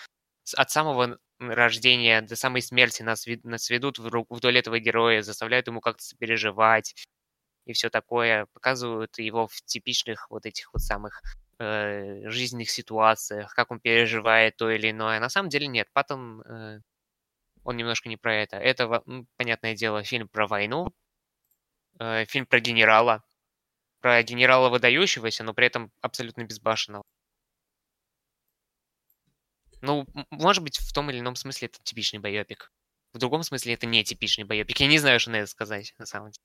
от самого рождения до самой смерти нас, нас ведут вдоль этого героя, заставляют ему как-то сопереживать и все такое, показывают его в типичных вот этих вот самых э, жизненных ситуациях, как он переживает то или иное. На самом деле нет, Паттон, э, он немножко не про это. Это, ну, понятное дело, фильм про войну, э, фильм про генерала, про генерала выдающегося, но при этом абсолютно безбашенного. Ну, может быть, в том или ином смысле это типичный байопик. В другом смысле это не типичный байопик. Я не знаю, что на это сказать, на самом деле.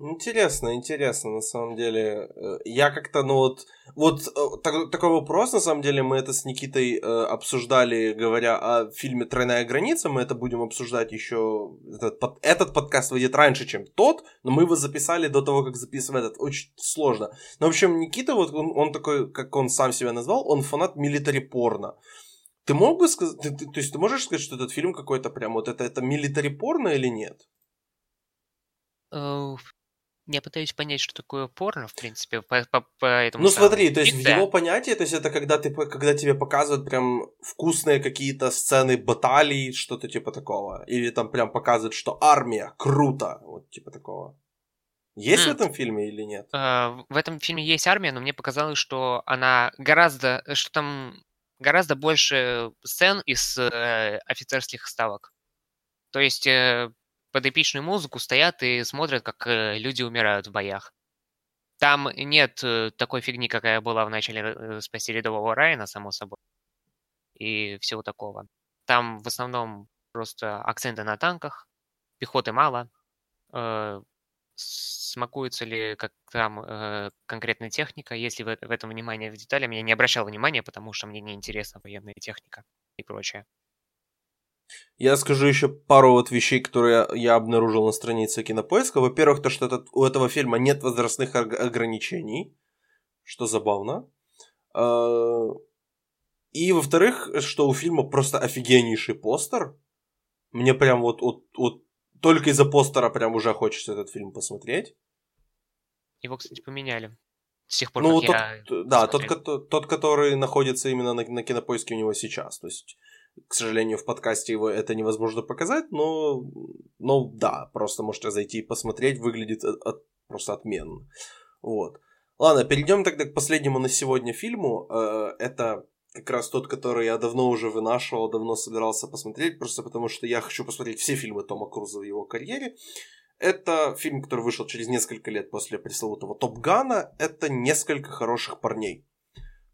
Интересно, интересно, на самом деле. Э, я как-то, ну вот, вот э, так, такой вопрос, на самом деле, мы это с Никитой э, обсуждали, говоря о фильме «Тройная граница», мы это будем обсуждать еще, этот, под, этот подкаст выйдет раньше, чем тот, но мы его записали до того, как записывать этот, очень сложно. Ну, в общем, Никита, вот он, он такой, как он сам себя назвал, он фанат милитари порно. Ты мог бы сказать, ты, ты, то есть ты можешь сказать, что этот фильм какой-то прям вот это, это милитари порно или нет? Я пытаюсь понять, что такое порно, в принципе, по, по, по этому Ну смотри, то есть в его понятии, то есть это когда, ты, когда тебе показывают прям вкусные какие-то сцены баталий, что-то типа такого. Или там прям показывают, что армия, круто, вот типа такого. Есть mm. в этом фильме или нет? Uh, в этом фильме есть армия, но мне показалось, что она гораздо, что там гораздо больше сцен из э, офицерских ставок. То есть э, под эпичную музыку стоят и смотрят, как э, люди умирают в боях. Там нет э, такой фигни, какая была в начале э, «Спаси рядового Райана», само собой, и всего такого. Там в основном просто акценты на танках, пехоты мало, э, смакуется ли как там э, конкретная техника, если в, в этом внимание в деталям, я не обращал внимания, потому что мне не интересна военная техника и прочее. Я скажу еще пару вот вещей, которые я обнаружил на странице Кинопоиска. Во-первых, то, что этот, у этого фильма нет возрастных ограничений, что забавно. А, и, во-вторых, что у фильма просто офигеннейший постер. Мне прям вот, вот, вот только из-за постера прям уже хочется этот фильм посмотреть. Его, кстати, поменяли. С тех пор, ну, как тот, я да, тот, тот, который находится именно на, на кинопоиске у него сейчас. То есть к сожалению, в подкасте его это невозможно показать, но, но да, просто можете зайти и посмотреть, выглядит от, от, просто отменно. Вот. Ладно, перейдем тогда к последнему на сегодня фильму. Э, это как раз тот, который я давно уже вынашивал, давно собирался посмотреть, просто потому что я хочу посмотреть все фильмы Тома Круза в его карьере. Это фильм, который вышел через несколько лет после пресловутого Топ Гана. Это «Несколько хороших парней».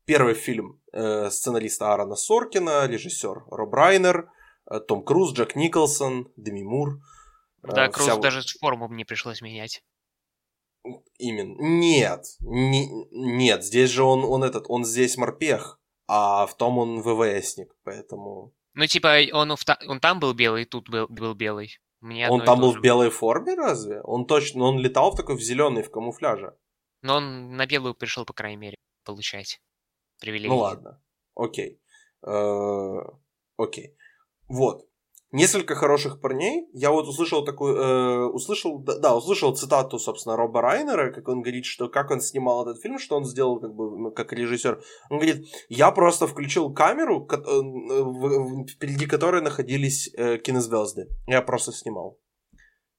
Первый фильм э, сценариста Аарона Соркина, режиссер Роб Райнер, э, Том Круз, Джек Николсон, Деми Мур. Э, да, Круз вся... даже форму мне пришлось менять. Именно. Нет, не, нет, здесь же он, он этот, он здесь морпех, а в том он ВВСник, поэтому... Ну, типа, он, он там был белый, тут был, был белый. Мне он там был в белой форме, разве? Он точно, он летал в такой в зеленый, в камуфляже. Но он на белую пришел, по крайней мере, получать привилегии. Ну ладно, окей. Э, окей. Вот. Несколько хороших парней. Я вот услышал такую, э, услышал, да, да, услышал цитату, собственно, Роба Райнера, как он говорит, что как он снимал этот фильм, что он сделал как бы ну, как режиссер. Он говорит, я просто включил камеру, э, впереди которой находились кинозвезды. Я просто снимал.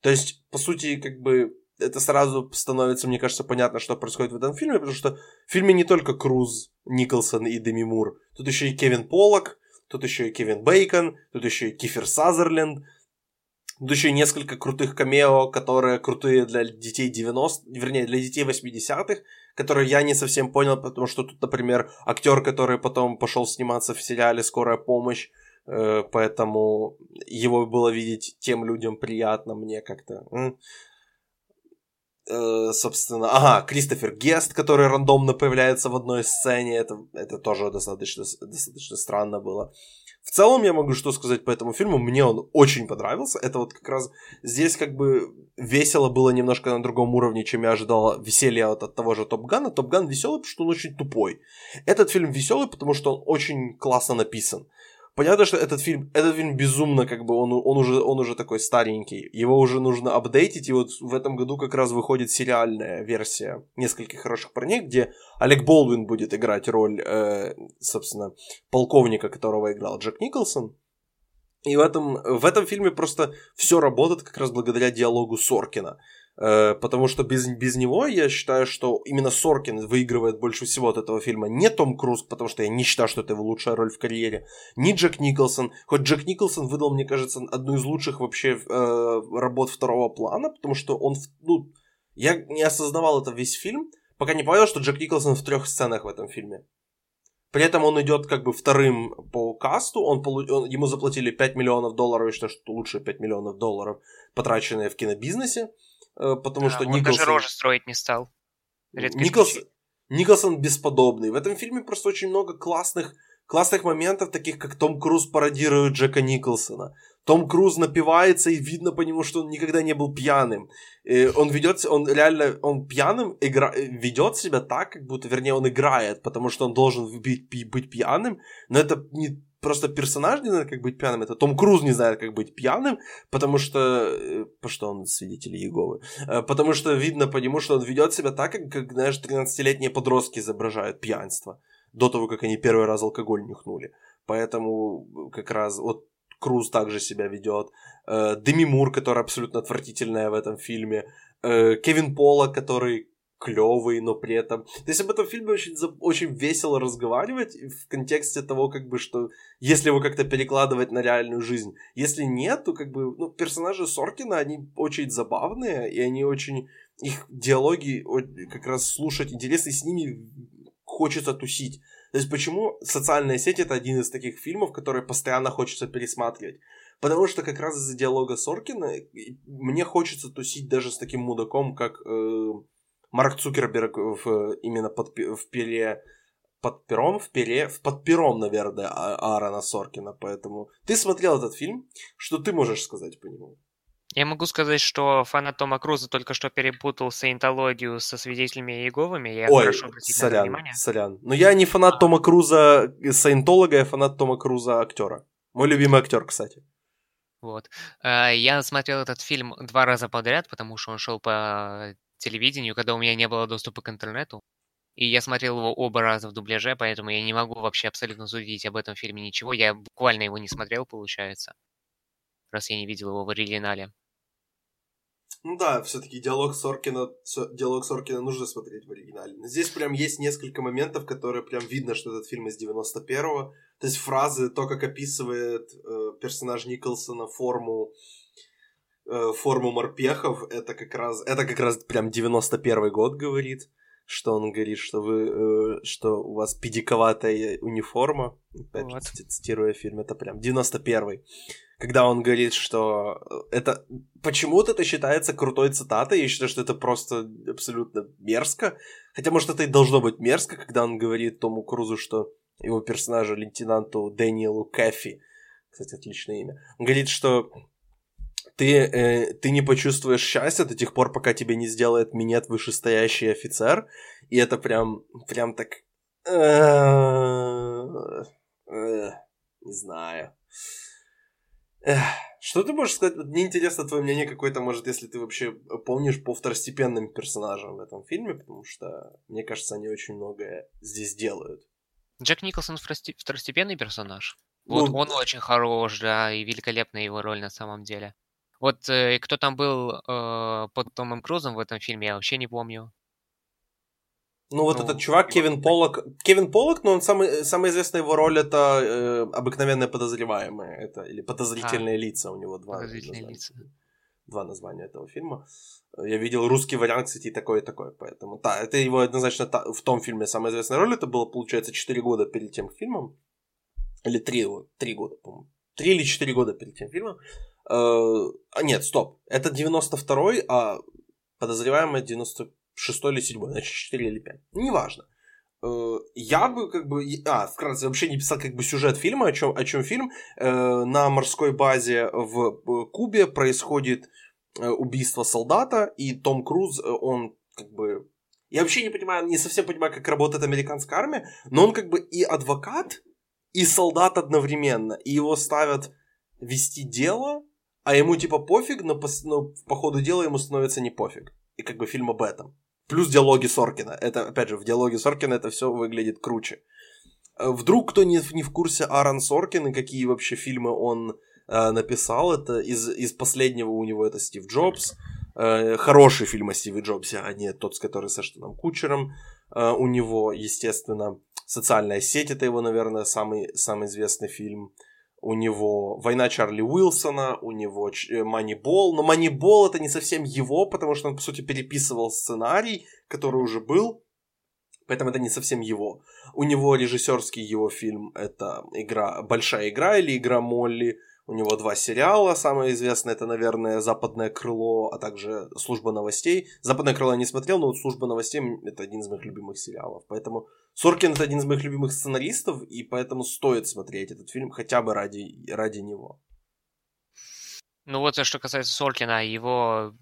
То есть, по сути, как бы это сразу становится, мне кажется, понятно, что происходит в этом фильме, потому что в фильме не только Круз, Николсон и Деми Мур, тут еще и Кевин Поллок, тут еще и Кевин Бейкон, тут еще и Кифер Сазерленд, тут еще и несколько крутых камео, которые крутые для детей 90 вернее, для детей 80-х, которые я не совсем понял, потому что тут, например, актер, который потом пошел сниматься в сериале «Скорая помощь», э, поэтому его было видеть тем людям приятно, мне как-то... Э, собственно, ага, Кристофер Гест, который рандомно появляется в одной сцене, это, это тоже достаточно, достаточно странно было. В целом я могу что сказать по этому фильму, мне он очень понравился, это вот как раз здесь как бы весело было немножко на другом уровне, чем я ожидал веселья от, от того же Топ Гана. Топ Ган веселый, потому что он очень тупой. Этот фильм веселый, потому что он очень классно написан. Понятно, что этот фильм, этот фильм безумно, как бы, он, он, уже, он уже такой старенький. Его уже нужно апдейтить, и вот в этом году как раз выходит сериальная версия «Нескольких хороших парней», где Олег Болдуин будет играть роль, э, собственно, полковника, которого играл Джек Николсон. И в этом, в этом фильме просто все работает как раз благодаря диалогу Соркина. Э, потому что без, без него я считаю, что именно Соркин выигрывает больше всего от этого фильма. Не Том Круз, потому что я не считаю, что это его лучшая роль в карьере. Не Джек Николсон. Хоть Джек Николсон выдал, мне кажется, одну из лучших вообще э, работ второго плана, потому что он, ну, я не осознавал это весь фильм, пока не понял, что Джек Николсон в трех сценах в этом фильме. При этом он идет как бы вторым по касту, он, полу... он, ему заплатили 5 миллионов долларов, я считаю, что лучше 5 миллионов долларов, потраченные в кинобизнесе. Э, потому да, что он Николсон... даже рожи строить не стал. Николсон... Николсон бесподобный. В этом фильме просто очень много классных, классных моментов, таких как Том Круз пародирует Джека Николсона. Том Круз напивается, и видно по нему, что он никогда не был пьяным. И он ведет, он реально, он пьяным игра, ведет себя так, как будто, вернее, он играет, потому что он должен быть, быть пьяным, но это не просто персонаж не знает, как быть пьяным, это Том Круз не знает, как быть пьяным, потому что... Э, потому что он свидетель Иеговы. Э, потому что видно по нему, что он ведет себя так, как, как знаешь, 13-летние подростки изображают пьянство до того, как они первый раз алкоголь нюхнули. Поэтому как раз вот Круз также себя ведет. Э, Деми Мур, которая абсолютно отвратительная в этом фильме. Кевин Пола, который клевый, но при этом... То есть об этом фильме очень, очень весело разговаривать в контексте того, как бы, что если его как-то перекладывать на реальную жизнь. Если нет, то как бы, ну, персонажи Соркина, они очень забавные, и они очень... Их диалоги как раз слушать интересно, и с ними хочется тусить. То есть почему «Социальная сеть» — это один из таких фильмов, которые постоянно хочется пересматривать. Потому что как раз из-за диалога Соркина мне хочется тусить даже с таким мудаком, как э, Марк Цукерберг в, именно под, в пере под пером, в пере, в под пером, наверное, а, Аарона Соркина, поэтому ты смотрел этот фильм, что ты можешь сказать по нему? Я могу сказать, что фанат Тома Круза только что перепутал саентологию со свидетелями Иеговыми. Я Ой, прошу обратить сорян, на внимание. сорян. Но я не фанат Тома Круза саентолога, я фанат Тома Круза актера. Мой любимый актер, кстати. Вот. Э, я смотрел этот фильм два раза подряд, потому что он шел по телевидению, когда у меня не было доступа к интернету. И я смотрел его оба раза в дубляже, поэтому я не могу вообще абсолютно судить об этом фильме ничего. Я буквально его не смотрел, получается. Раз я не видел его в оригинале. Ну да, все-таки диалог Соркина, диалог Соркина нужно смотреть в оригинале. Здесь прям есть несколько моментов, которые прям видно, что этот фильм из 91-го. То есть фразы, то, как описывает э, персонаж Николсона форму форму морпехов, это как раз, это как раз прям 91 год говорит, что он говорит, что вы, э, что у вас педиковатая униформа, опять вот. же, цитируя фильм, это прям 91 когда он говорит, что это почему-то это считается крутой цитатой, я считаю, что это просто абсолютно мерзко, хотя, может, это и должно быть мерзко, когда он говорит Тому Крузу, что его персонажу, лейтенанту Дэниелу Кэффи, кстати, отличное имя, он говорит, что ты, э, ты не почувствуешь счастья до тех пор, пока тебе не сделает минет вышестоящий офицер. И это прям, прям так... Э, э, не знаю. Что ты можешь сказать? Мне интересно твое мнение какое-то, может, если ты вообще помнишь по второстепенным персонажам в этом фильме, потому что, мне кажется, они очень многое здесь делают. Джек Николсон второстепенный персонаж? Вот ну, он очень хорош, да, и великолепная его роль на самом деле. Вот э, кто там был э, под Томом Крузом в этом фильме, я вообще не помню. Ну, вот ну, этот чувак, Кевин Поллок. Кевин Поллок, но он самый, самая известная его роль это э, обыкновенные подозреваемые. Это, или подозрительные а, лица. У него два названия. лица. Два названия этого фильма. Я видел русский вариант, кстати, и такой, и такой. Поэтому, да, это его однозначно та, в том фильме самая известная роль. Это было, получается, 4 года перед тем фильмом. Или 3, 3 года, по-моему. 3 или 4 года перед тем фильмом. Э, а нет, стоп. Это 92-й, а подозреваемый 96 или 7 значит 4 или 5. Неважно. Э, я бы как бы... А, вкратце, вообще не писал как бы сюжет фильма, о чем, о чем фильм. Э, на морской базе в Кубе происходит убийство солдата, и Том Круз, он как бы... Я вообще не понимаю, не совсем понимаю, как работает американская армия, но он как бы и адвокат, и солдат одновременно. И его ставят вести дело, а ему типа пофиг, но по, но по ходу дела ему становится не пофиг. И как бы фильм об этом. Плюс диалоги Соркина. Это, опять же, в диалоге Соркина это все выглядит круче. Э, вдруг кто не, не в курсе Аарон Соркин и какие вообще фильмы он э, написал, это из, из последнего у него это Стив Джобс. Э, хороший фильм о Стиве Джобсе, а не тот, который со Штаном Кучером. Э, у него, естественно, «Социальная сеть» это его, наверное, самый, самый известный фильм. У него «Война Чарли Уилсона», у него «Манибол», но «Манибол» это не совсем его, потому что он, по сути, переписывал сценарий, который уже был, поэтому это не совсем его. У него режиссерский его фильм это игра «Большая игра» или «Игра Молли», у него два сериала, самое известное это, наверное, «Западное крыло», а также «Служба новостей». «Западное крыло» я не смотрел, но вот «Служба новостей» это один из моих любимых сериалов, поэтому Соркин это один из моих любимых сценаристов, и поэтому стоит смотреть этот фильм хотя бы ради, ради него. Ну вот, что касается Соркина, его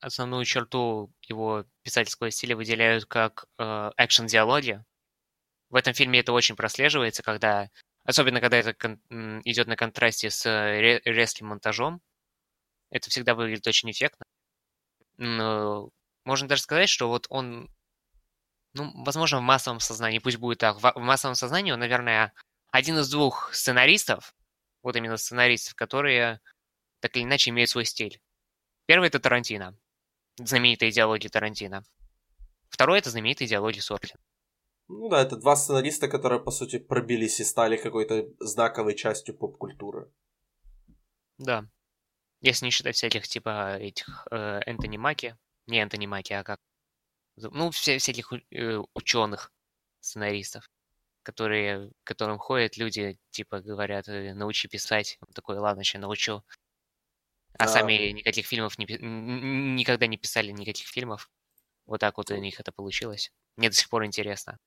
основную черту его писательского стиля выделяют как э, экшен-диалоги. В этом фильме это очень прослеживается, когда, особенно когда это идет на контрасте с ре- резким монтажом. Это всегда выглядит очень эффектно. Но можно даже сказать, что вот он ну, возможно, в массовом сознании, пусть будет так, в, в массовом сознании он, наверное, один из двух сценаристов, вот именно сценаристов, которые так или иначе имеют свой стиль. Первый это Тарантино, знаменитая идеология Тарантино. Второй это знаменитая идеология Соркина. Ну да, это два сценариста, которые, по сути, пробились и стали какой-то знаковой частью поп-культуры. Да. Если не считать всяких, типа, этих э, Энтони Маки. Не Энтони Маки, а как? ну, все, всяких э, ученых, сценаристов, которые, к которым ходят люди, типа, говорят, э, научи писать. Он такой, ладно, сейчас научу. А да. сами никаких фильмов не, никогда не писали никаких фильмов. Вот так вот у них это получилось. Мне до сих пор интересно.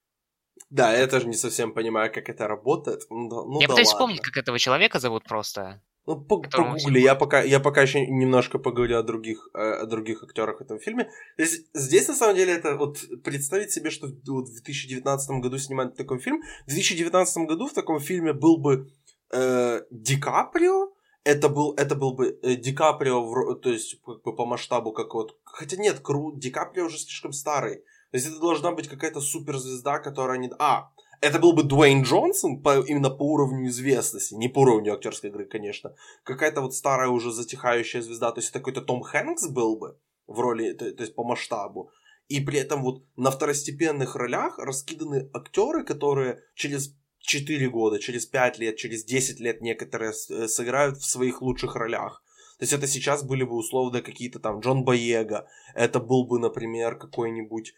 Да, я тоже не совсем понимаю, как это работает. Ну, ну, я да пытаюсь ладно. вспомнить, как этого человека зовут просто. Ну, по, погугли, я пока, я пока еще немножко поговорю о других, э, о других актерах в этом фильме. Здесь, здесь, на самом деле, это вот представить себе, что вот в 2019 году снимать такой фильм. В 2019 году в таком фильме был бы э, Ди Каприо, это был, это был бы э, Ди Каприо, в, то есть как бы по масштабу как вот... Хотя нет, Кру, Ди Каприо уже слишком старый. То есть это должна быть какая-то суперзвезда, которая не... А, это был бы Дуэйн Джонсон по, именно по уровню известности, не по уровню актерской игры, конечно. Какая-то вот старая уже затихающая звезда, то есть это какой-то Том Хэнкс был бы в роли, то, то есть по масштабу. И при этом вот на второстепенных ролях раскиданы актеры, которые через 4 года, через 5 лет, через 10 лет некоторые э, сыграют в своих лучших ролях. То есть это сейчас были бы условно какие-то там Джон Боега, это был бы, например, какой-нибудь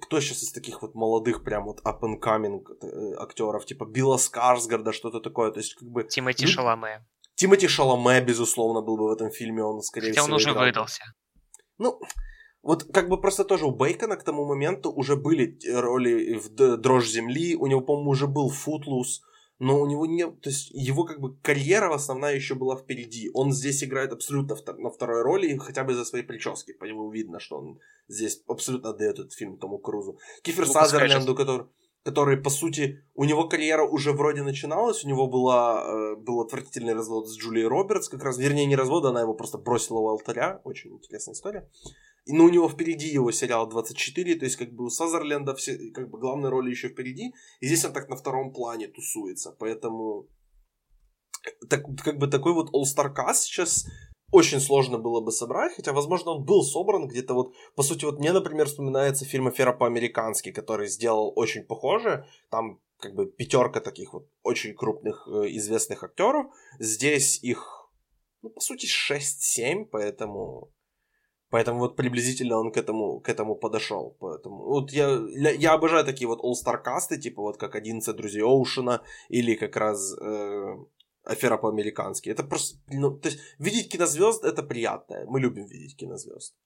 кто сейчас из таких вот молодых прям вот up and coming э, актеров, типа Билла Скарсгарда, что-то такое, то есть как бы... Тимати Шаломе. Тимати Шаломе, безусловно, был бы в этом фильме, он, скорее Хотя всего, он уже играл. выдался. Ну, вот как бы просто тоже у Бейкона к тому моменту уже были роли в «Дрожь земли», у него, по-моему, уже был «Футлус», но у него не... То есть его как бы карьера основная еще была впереди. Он здесь играет абсолютно на второй роли, хотя бы за свои прически. По нему видно, что он здесь абсолютно отдает этот фильм Тому Крузу. Кифер ну, Сазерленду, который, который, по сути, у него карьера уже вроде начиналась, у него была, э, был отвратительный развод с Джулией Робертс, как раз, вернее, не развод, она его просто бросила у алтаря. Очень интересная история. И, ну, у него впереди его сериал 24, то есть, как бы, у Сазерленда все, как бы, главные роли еще впереди, и здесь он так на втором плане тусуется, поэтому, так, как бы, такой вот All-Star Cast сейчас очень сложно было бы собрать, хотя, возможно, он был собран где-то вот, по сути, вот мне, например, вспоминается фильм «Афера по-американски», который сделал очень похоже, там как бы пятерка таких вот очень крупных э, известных актеров, здесь их, ну, по сути, 6-7, поэтому Поэтому вот приблизительно он к этому, к этому подошел. Поэтому вот я, я обожаю такие вот all-star касты, типа вот как 11 друзей Оушена или как раз э, афера по-американски. Это просто, ну, то есть видеть кинозвезд это приятное. Мы любим видеть кинозвезд.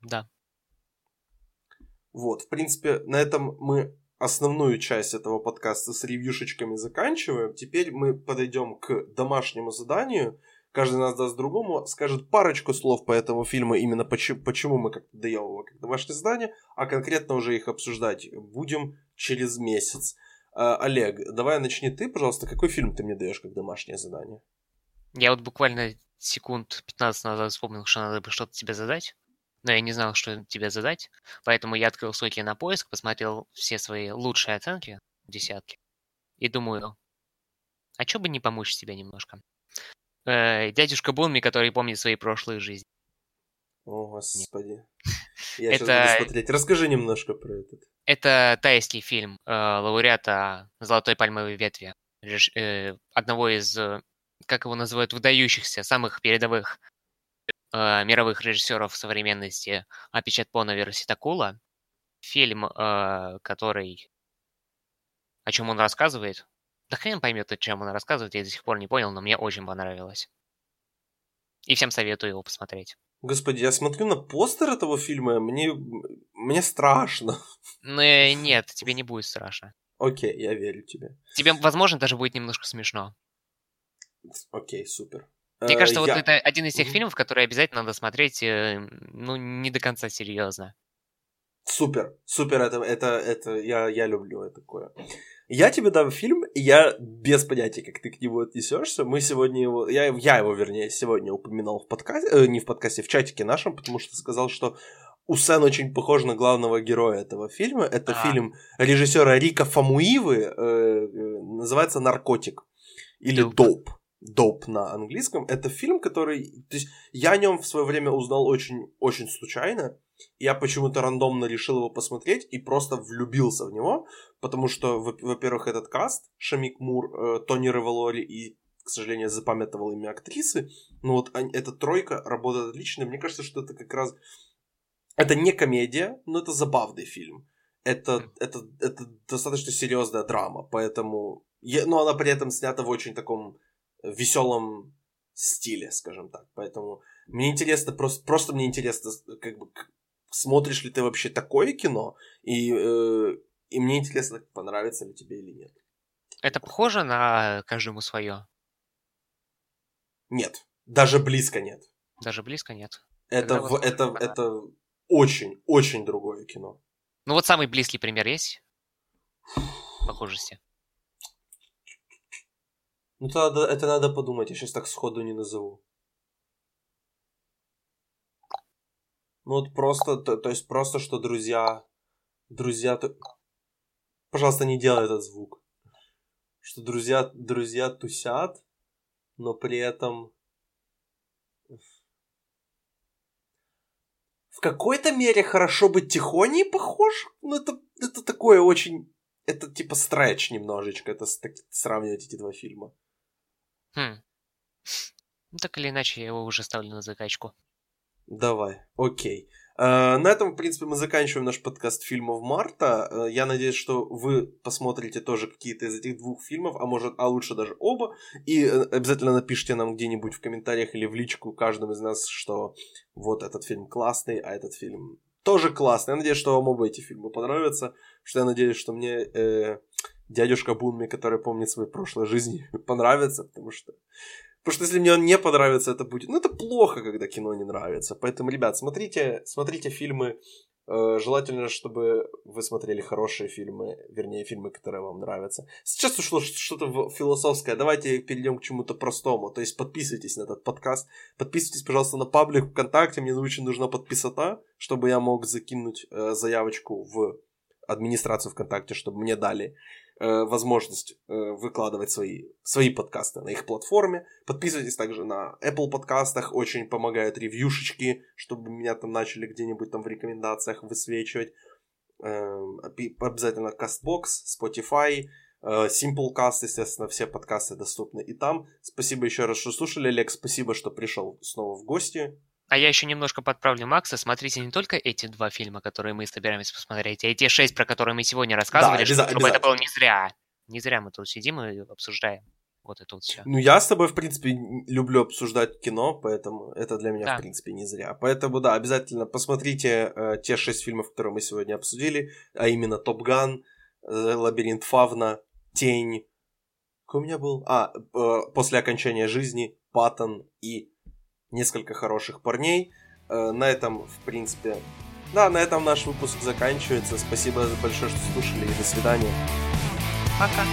Да. Вот, в принципе, на этом мы основную часть этого подкаста с ревьюшечками заканчиваем. Теперь мы подойдем к домашнему заданию – каждый нас даст другому, скажет парочку слов по этому фильму, именно почему, почему мы как-то даем его как домашнее задание, а конкретно уже их обсуждать будем через месяц. А, Олег, давай начни ты, пожалуйста, какой фильм ты мне даешь как домашнее задание? Я вот буквально секунд 15 назад вспомнил, что надо бы что-то тебе задать, но я не знал, что тебе задать, поэтому я открыл свой кинопоиск, посмотрел все свои лучшие оценки, десятки, и думаю, а что бы не помочь тебе немножко? Э, дядюшка Бунми, который помнит свои прошлые жизни. О, господи. Я это... сейчас буду смотреть. Расскажи немножко про этот. Это тайский фильм э, лауреата Золотой пальмовой ветви. Реж... Э, одного из, э, как его называют, выдающихся, самых передовых э, мировых режиссеров современности Апичат Пона Верситакула. Фильм, э, который... О чем он рассказывает? Да хрен поймет, о чем он рассказывает, я до сих пор не понял, но мне очень понравилось. И всем советую его посмотреть. Господи, я смотрю на постер этого фильма, мне, мне страшно. Ну, э, [laughs] нет, тебе не будет страшно. Окей, я верю тебе. Тебе, возможно, даже будет немножко смешно. Окей, супер. Мне кажется, uh, вот я... это один из тех фильмов, которые обязательно надо смотреть, э, ну, не до конца серьезно. Супер, супер, это, это, это я, я люблю это такое. Я тебе дам фильм, и я без понятия, как ты к нему отнесешься. Мы сегодня его, я, я его, вернее, сегодня упоминал в подкасте, э, не в подкасте, в чатике нашем, потому что сказал, что Усен очень похож на главного героя этого фильма. Это а. фильм режиссера Рика Фамуивы, э, э, называется «Наркотик» или «Доп». Доп на английском. Это фильм, который... То есть я о нем в свое время узнал очень, очень случайно. Я почему-то рандомно решил его посмотреть и просто влюбился в него, потому что, во-первых, этот каст, Шамик Мур, э, Тони Револори и, к сожалению, запамятовал имя актрисы, но вот эта тройка работает отлично. Мне кажется, что это как раз... Это не комедия, но это забавный фильм. Это, это, это достаточно серьезная драма, поэтому... Но она при этом снята в очень таком веселом стиле, скажем так. Поэтому мне интересно, просто, просто мне интересно, как бы, смотришь ли ты вообще такое кино, и, э, и мне интересно, понравится ли тебе или нет. Это похоже на каждому свое? Нет, даже близко нет. Даже близко нет. Это, в, это, это очень, очень другое кино. Ну вот самый близкий пример есть? Похожести. Ну, тогда это надо подумать, я сейчас так сходу не назову. Ну вот просто, то, то есть просто, что друзья, друзья, то... пожалуйста, не делай этот звук, что друзья, друзья тусят, но при этом в какой-то мере хорошо быть тихоней похож, но это, это такое очень, это типа стретч немножечко, это так, сравнивать эти два фильма. Хм. Ну, так или иначе, я его уже ставлю на закачку. Давай, окей. Uh, на этом, в принципе, мы заканчиваем наш подкаст фильмов марта. Uh, я надеюсь, что вы посмотрите тоже какие-то из этих двух фильмов, а может, а лучше даже оба. И uh, обязательно напишите нам где-нибудь в комментариях или в личку каждому из нас, что вот этот фильм классный, а этот фильм тоже классный. Я надеюсь, что вам оба эти фильмы понравятся. Что я надеюсь, что мне э, дядюшка Бунми, который помнит свои прошлые жизни, [laughs] понравится, потому что Потому что если мне он не понравится, это будет... Ну, это плохо, когда кино не нравится. Поэтому, ребят, смотрите, смотрите фильмы. Э, желательно, чтобы вы смотрели хорошие фильмы, вернее, фильмы, которые вам нравятся. Сейчас ушло что-то философское. Давайте перейдем к чему-то простому. То есть подписывайтесь на этот подкаст. Подписывайтесь, пожалуйста, на паблик ВКонтакте. Мне очень нужна подписота, чтобы я мог закинуть э, заявочку в администрацию ВКонтакте, чтобы мне дали возможность э, выкладывать свои, свои подкасты на их платформе. Подписывайтесь также на Apple подкастах, очень помогают ревьюшечки, чтобы меня там начали где-нибудь там в рекомендациях высвечивать. Э, обязательно CastBox, Spotify, э, Simplecast, естественно, все подкасты доступны и там. Спасибо еще раз, что слушали, Олег, спасибо, что пришел снова в гости. А я еще немножко подправлю Макса. Смотрите не только эти два фильма, которые мы собираемся посмотреть, а и те шесть, про которые мы сегодня рассказывали, да, чтобы это было не зря. Не зря мы тут сидим и обсуждаем вот это вот все. Ну, я с тобой, в принципе, люблю обсуждать кино, поэтому это для меня, да. в принципе, не зря. Поэтому, да, обязательно посмотрите э, те шесть фильмов, которые мы сегодня обсудили, а именно «Топ Ган», э, «Лабиринт Фавна», «Тень», какой у меня был? А, э, «После окончания жизни», «Паттон» и несколько хороших парней. Э, на этом, в принципе, да, на этом наш выпуск заканчивается. Спасибо большое, что слушали и до свидания. Пока.